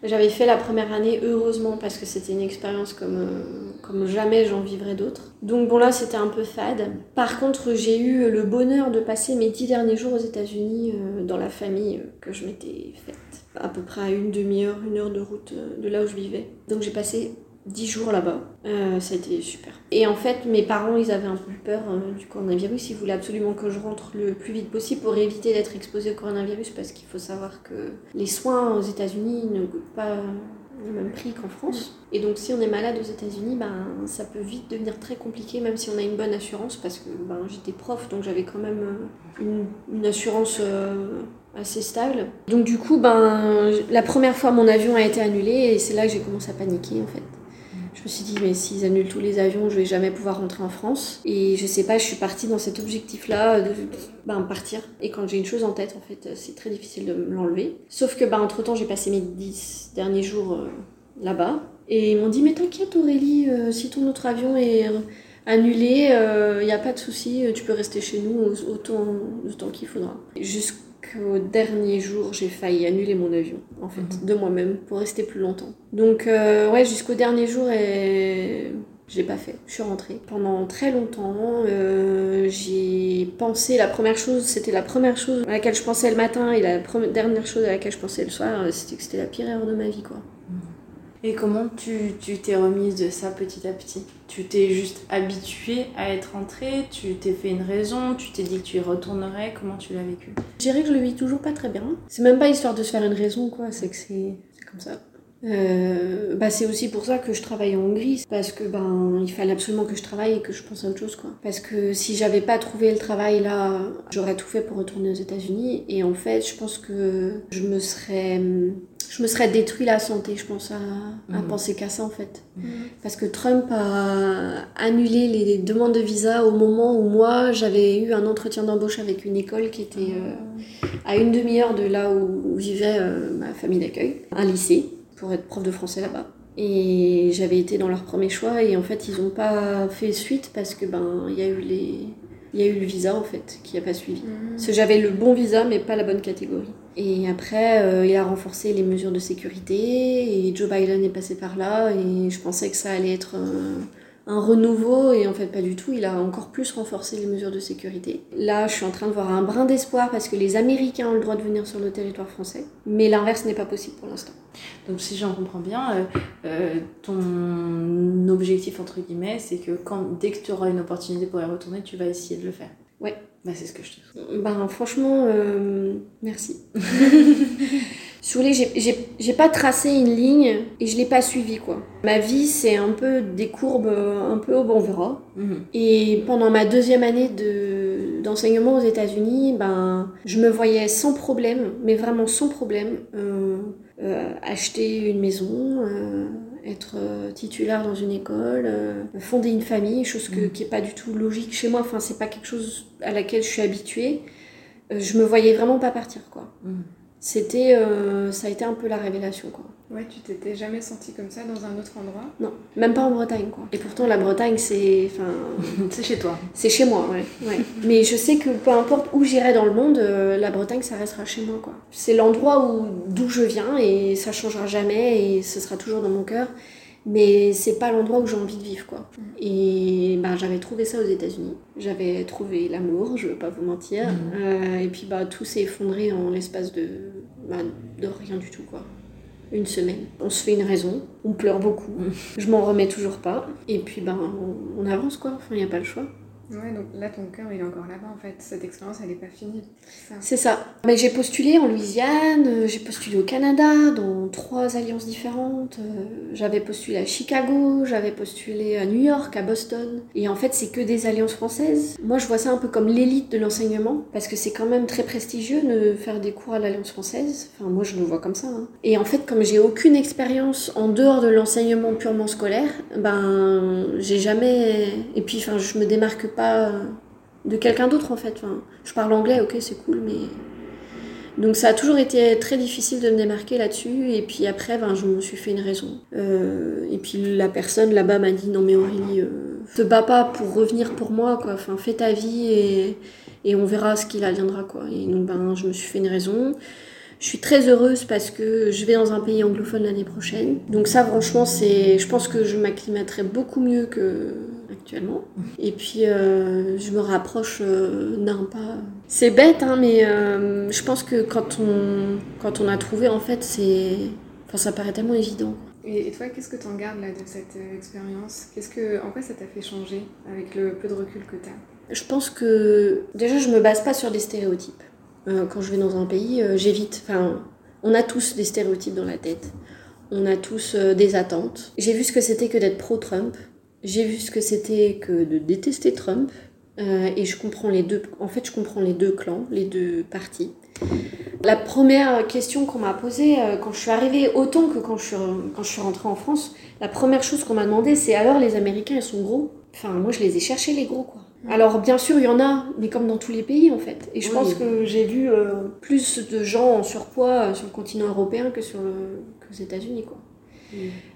J'avais fait la première année, heureusement, parce que c'était une expérience comme, euh, comme jamais j'en vivrais d'autres. Donc, bon, là, c'était un peu fade. Par contre, j'ai eu le bonheur de passer mes dix derniers jours aux États-Unis euh, dans la famille que je m'étais faite. À peu près à une demi-heure, une heure de route de là où je vivais. Donc, j'ai passé 10 jours là-bas. Euh, ça a été super. Et en fait, mes parents, ils avaient un peu peur euh, du coronavirus. Ils voulaient absolument que je rentre le plus vite possible pour éviter d'être exposée au coronavirus parce qu'il faut savoir que les soins aux États-Unis ne coûtent pas le même prix qu'en France. Et donc, si on est malade aux États-Unis, ben, ça peut vite devenir très compliqué, même si on a une bonne assurance, parce que ben, j'étais prof, donc j'avais quand même euh, une, une assurance assez stable. Donc, du coup, ben, la première fois, mon avion a été annulé, et c'est là que j'ai commencé à paniquer, en fait. Je me suis dit, mais s'ils annulent tous les avions, je vais jamais pouvoir rentrer en France. Et je sais pas, je suis partie dans cet objectif-là de ben, partir. Et quand j'ai une chose en tête, en fait, c'est très difficile de me l'enlever. Sauf que, ben, entre-temps, j'ai passé mes dix derniers jours euh, là-bas. Et ils m'ont dit, mais t'inquiète Aurélie, euh, si ton autre avion est euh, annulé, il n'y a pas de souci, tu peux rester chez nous au- autant, autant qu'il faudra. Jusqu'au dernier jour, j'ai failli annuler mon avion, en fait, Mhm. de moi-même, pour rester plus longtemps. Donc, euh, ouais, jusqu'au dernier jour, et... je l'ai pas fait. Je suis rentrée. Pendant très longtemps, euh, j'ai pensé, la première chose, c'était la première chose à laquelle je pensais le matin, et la première, dernière chose à laquelle je pensais le soir, euh, c'était que c'était la pire erreur de ma vie, quoi. Et comment tu tu t'es remise de ça petit à petit? Tu t'es juste habituée à être rentrée Tu t'es fait une raison Tu t'es dit que tu y retournerais Comment tu l'as vécu? Je dirais que je le vis toujours pas très bien. C'est même pas histoire de se faire une raison, quoi. C'est que c'est comme ça. Euh, bah c'est aussi pour ça que je travaille en Hongrie, parce que ben il fallait absolument que je travaille et que je pense à autre chose quoi. Parce que si j'avais pas trouvé le travail là, j'aurais tout fait pour retourner aux États-Unis et en fait je pense que je me serais je me serais détruit la santé, je pense à, à Mhm. penser qu'à ça en fait. Parce que Trump a annulé les demandes de visa au moment où moi j'avais eu un entretien d'embauche avec une école qui était euh, à une demi-heure de là où vivait euh, ma famille d'accueil, un lycée, pour être prof de français là-bas. Et j'avais été dans leur premier choix et en fait ils n'ont pas fait suite parce que ben il y a eu les il y a eu le visa en fait qui a pas suivi. Parce que j'avais le bon visa mais pas la bonne catégorie. Et après euh, il a renforcé les mesures de sécurité et Joe Biden est passé par là et je pensais que ça allait être euh, un renouveau et en fait pas du tout, il a encore plus renforcé les mesures de sécurité. Là, je suis en train de voir un brin d'espoir parce que les Américains ont le droit de venir sur le territoire français, mais l'inverse n'est pas possible pour l'instant. Donc si j'en comprends bien, euh, euh, ton objectif entre guillemets, c'est que quand, dès que tu auras une opportunité pour y retourner, tu vas essayer de le faire. Ouais. Bah c'est ce que je te souhaite. Ben franchement, euh, merci. Vous voulez, j'ai- pas tracé une ligne et je l'ai pas suivie quoi. Ma vie c'est un peu des courbes euh, un peu au bon verra. Mhm. Et pendant ma deuxième année de- d'enseignement aux États-Unis, ben, je me voyais sans problème, mais vraiment sans problème, euh, euh, acheter une maison, euh, être titulaire dans une école, euh, fonder une famille, chose que, Mhm. qui est pas du tout logique chez moi. Enfin, c'est pas quelque chose à laquelle je suis habituée. Euh, je me voyais vraiment pas partir, quoi. Mhm. C'était, euh, ça a été un peu la révélation, quoi. Ouais, tu t'étais jamais sentie comme ça dans un autre endroit? Non, même pas en Bretagne, quoi. Et pourtant, la Bretagne, c'est, enfin, c'est chez toi. C'est chez moi, ouais. ouais. Mais je sais que peu importe où j'irai dans le monde, euh, la Bretagne, ça restera chez moi, quoi. C'est l'endroit où d'où je viens et ça changera jamais et ce sera toujours dans mon cœur. Mais c'est pas l'endroit où j'ai envie de vivre, quoi. Et ben, j'avais trouvé ça aux États-Unis. J'avais trouvé l'amour, je veux pas vous mentir. Mhm. Euh, et puis, bah, tout s'est effondré en l'espace de, bah, de rien du tout, quoi. Une semaine. On se fait une raison, on pleure beaucoup. Mhm. Je m'en remets toujours pas. Et puis, ben, on, on avance, quoi. Enfin, il n'y a pas le choix. Ouais, donc là, ton cœur, il est encore là-bas, en fait. Cette expérience, elle n'est pas finie. C'est ça. Mais j'ai postulé en Louisiane, euh, j'ai postulé au Canada, dans trois alliances différentes. euh, J'avais postulé à Chicago, j'avais postulé à New York, à Boston. Et en fait, c'est que des alliances françaises. Moi, je vois ça un peu comme l'élite de l'enseignement, parce que c'est quand même très prestigieux de faire des cours à l'alliance française. Enfin, moi, je le vois comme ça. hein. Et en fait, comme j'ai aucune expérience en dehors de l'enseignement purement scolaire, ben, j'ai jamais. Et puis, enfin, je me démarque pas de quelqu'un d'autre en fait. Enfin, je parle anglais, ok, c'est cool, mais. Donc ça a toujours été très difficile de me démarquer là-dessus. Et puis après, ben, je me suis fait une raison. Euh, et puis la personne là-bas m'a dit non mais Aurélie, euh, te bats pas pour revenir pour moi, quoi. Enfin, fais ta vie et, et on verra ce qu'il adviendra, quoi. Et donc ben, je me suis fait une raison. Je suis très heureuse parce que je vais dans un pays anglophone l'année prochaine. Donc ça, franchement, c'est, je pense que je m'acclimaterai beaucoup mieux que actuellement. Et puis, euh, je me rapproche euh, d'un pas. C'est bête, hein, mais euh, je pense que quand on, quand on a trouvé, en fait, c'est, enfin, ça paraît tellement évident. Et, et toi, qu'est-ce que tu en gardes là de cette euh, expérience? Qu'est-ce que, En quoi ça t'a fait changer avec le peu de recul que tu as Je pense que déjà, je me base pas sur des stéréotypes. Quand je vais dans un pays, j'évite. Enfin, on a tous des stéréotypes dans la tête. On a tous des attentes. J'ai vu ce que c'était que d'être pro-Trump. J'ai vu ce que c'était que de détester Trump. Euh, et je comprends les deux. En fait, je comprends les deux clans, les deux partis. La première question qu'on m'a posée euh, quand je suis arrivée, autant que quand je suis, quand je suis rentrée en France, la première chose qu'on m'a demandé, c'est alors les Américains, ils sont gros? Enfin, moi, je les ai cherchés, les gros, quoi. Alors, bien sûr, il y en a, mais comme dans tous les pays, en fait. Et je Oui. pense que j'ai vu euh, plus de gens en surpoids sur le continent européen que sur le, qu'aux États-Unis, quoi.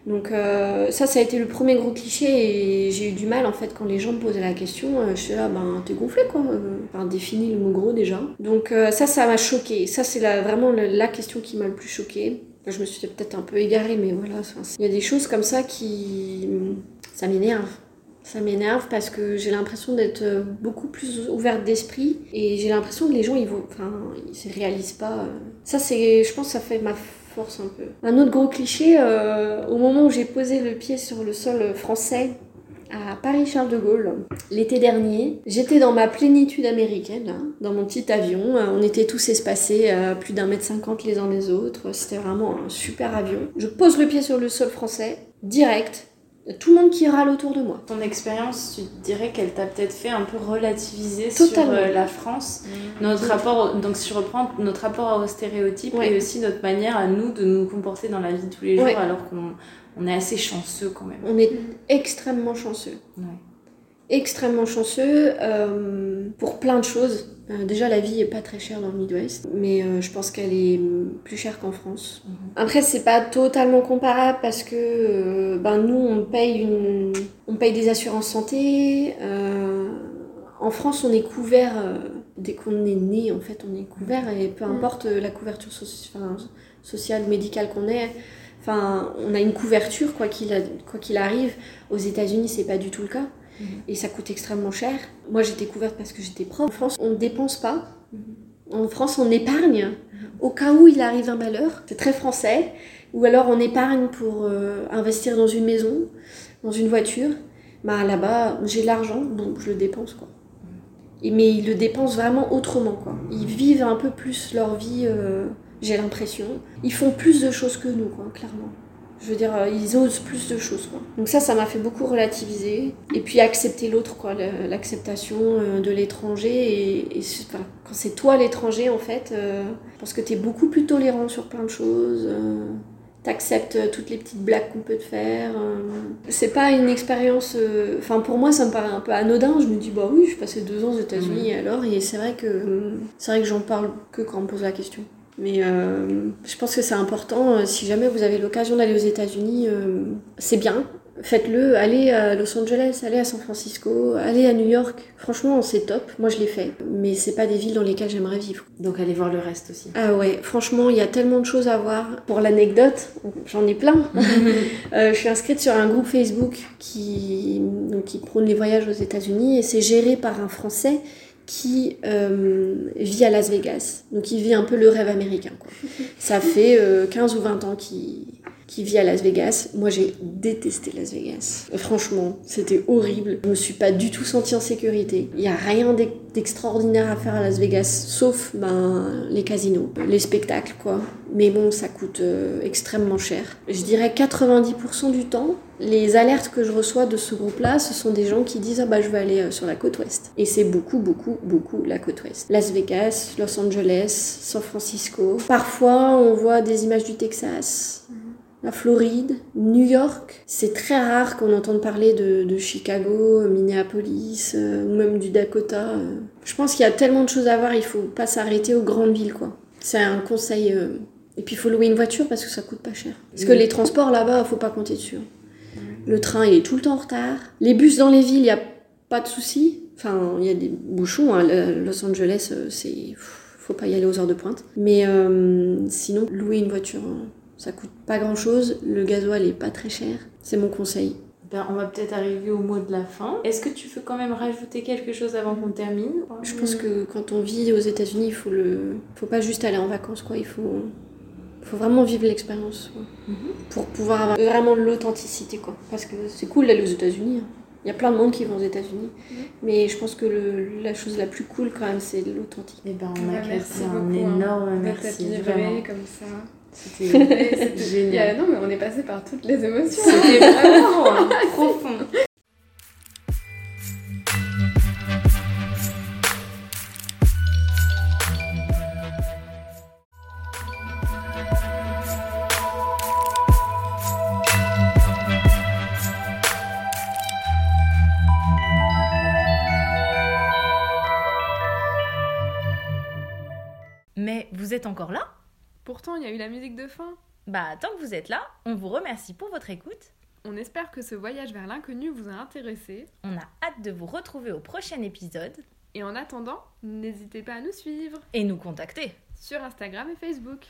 Donc euh, ça, ça a été le premier gros cliché et j'ai eu du mal en fait quand les gens me posaient la question. euh, je suis là, ben t'es gonflé quoi. Euh, Enfin, définis le mot gros déjà. Donc ça, ça m'a choqué. Ça, c'est vraiment la question qui m'a le plus choquée. Je me suis peut-être un peu égarée, mais voilà. Il y a des choses comme ça qui... Ça m'énerve. Ça m'énerve parce que j'ai l'impression d'être beaucoup plus ouverte d'esprit et j'ai l'impression que les gens ils vont, enfin, ils se réalisent pas. Ça c'est, je pense, ça fait ma force un peu. Un autre gros cliché, euh, au moment où j'ai posé le pied sur le sol français à Paris Charles de Gaulle l'été dernier, j'étais dans ma plénitude américaine, là, dans mon petit avion. Euh, On était tous espacés à plus d'un mètre cinquante les uns des autres. C'était vraiment un super avion. Je pose le pied sur le sol français, direct. Tout le monde qui râle autour de moi. Ton expérience, tu dirais qu'elle t'a peut-être fait un peu relativiser Totalement. sur euh, la France, notre rapport, donc si je reprends notre rapport aux stéréotypes Ouais. et aussi notre manière à nous de nous comporter dans la vie de tous les jours, Ouais. alors qu'on on est assez chanceux quand même. On est extrêmement chanceux. Ouais. Extrêmement chanceux euh, pour plein de choses. Euh, déjà, la vie est pas très chère dans le Midwest, mais euh, je pense qu'elle est plus chère qu'en France. Mhm. Après, c'est pas totalement comparable parce que ben, nous, on paye, une, on paye des assurances santé. en France, on est couvert dès qu'on est né, en fait, on est couvert et peu Mhm. importe la couverture soci- enfin, sociale, médicale qu'on ait. Enfin, on a une couverture quoi qu'il qu'il arrive. Aux États-Unis, c'est pas du tout le cas. Mhm. Et ça coûte extrêmement cher. Moi, j'étais couverte parce que j'étais prof. En France, on ne dépense pas. En France, on épargne au cas où il arrive un malheur. C'est très français. Ou alors, on épargne pour euh, investir dans une maison, dans une voiture. Bah, là-bas, j'ai de l'argent, donc je le dépense, quoi. Et, mais ils le dépensent vraiment autrement, quoi. Ils vivent un peu plus leur vie, euh, j'ai l'impression. Ils font plus de choses que nous, quoi, clairement. Je veux dire, euh, ils osent plus de choses, quoi. Donc ça, ça m'a fait beaucoup relativiser. Et puis accepter l'autre, quoi, l'acceptation euh, de l'étranger. Et, et c'est- enfin, quand c'est toi l'étranger, en fait, euh, parce que t'es beaucoup plus tolérant sur plein de choses. euh, T'acceptes euh, toutes les petites blagues qu'on peut te faire. euh. C'est pas une expérience. Enfin, pour moi, ça me paraît un peu anodin. Je me dis, bah oui, je suis passée deux ans aux États-Unis et alors? Et c'est vrai que c'est vrai que j'en parle que quand on me pose la question. Mais euh, je pense que c'est important. euh, Si jamais vous avez l'occasion d'aller aux États-Unis, euh, c'est bien. Faites-le. Allez à Los Angeles, allez à San Francisco, allez à New York. Franchement, c'est top. Moi, je l'ai fait. Mais c'est pas des villes dans lesquelles j'aimerais vivre. Donc allez voir le reste aussi. Ah ouais, franchement, il y a tellement de choses à voir. Pour l'anecdote, j'en ai plein. Euh, je suis inscrite sur un groupe Facebook qui, donc, qui prône les voyages aux États-Unis et c'est géré par un Français qui euh, vit à Las Vegas. Donc il vit un peu le rêve américain. Quoi. Ça fait euh, 15 ou 20 ans qu'il qui vit à Las Vegas. Moi, j'ai détesté Las Vegas. Franchement, c'était horrible. Je me suis pas du tout sentie en sécurité. Il y a rien d'extraordinaire à faire à Las Vegas, sauf ben, les casinos, les spectacles, quoi. Mais bon, ça coûte euh, extrêmement cher. Je dirais 90% du temps, les alertes que je reçois de ce groupe-là, ce sont des gens qui disent ah bah je vais aller euh, sur la côte ouest. Et c'est beaucoup, beaucoup, beaucoup la côte ouest. Las Vegas, Los Angeles, San Francisco. Parfois, on voit des images du Texas. La Floride, New York, c'est très rare qu'on entende parler de, Chicago, Minneapolis euh, ou même du Dakota. Je pense qu'il y a tellement de choses à voir, il faut pas s'arrêter aux grandes villes quoi. C'est un conseil et puis il faut louer une voiture parce que ça coûte pas cher. Parce que les transports là-bas, faut pas compter dessus. Le train, il est tout le temps en retard. Les bus dans les villes, il n'y a pas de souci. Enfin, il y a des bouchons. Hein. Los Angeles, euh, c'est faut pas y aller aux heures de pointe. Mais euh, sinon, louer une voiture, hein, ça coûte pas grand chose. Le gasoil est pas très cher. C'est mon conseil. Ben, on va peut-être arriver au mot de la fin. Est-ce que tu veux quand même rajouter quelque chose avant qu'on termine Je pense que quand on vit aux États-Unis, il faut le, faut pas juste aller en vacances, quoi. Il faut faut vraiment vivre l'expérience mhm. pour pouvoir avoir vraiment l'authenticité. quoi. Parce que c'est cool d'aller aux États-Unis. Hein. Il y a plein de monde qui vont aux États-Unis. Mhm. Mais je pense que le, la chose la plus cool, quand même, c'est l'authenticité. Et eh ben, on a cassé un hein, énorme merci. Vraiment. comme ça. C'était génial. non, mais on est passé par toutes les émotions. C'était vraiment profond. vous êtes encore là? Pourtant, il y a eu la musique de fin. Bah, tant que vous êtes là, on vous remercie pour votre écoute. On espère que ce voyage vers l'inconnu vous a intéressé. On a hâte de vous retrouver au prochain épisode. Et en attendant, n'hésitez pas à nous suivre. Et nous contacter. Sur Instagram et Facebook.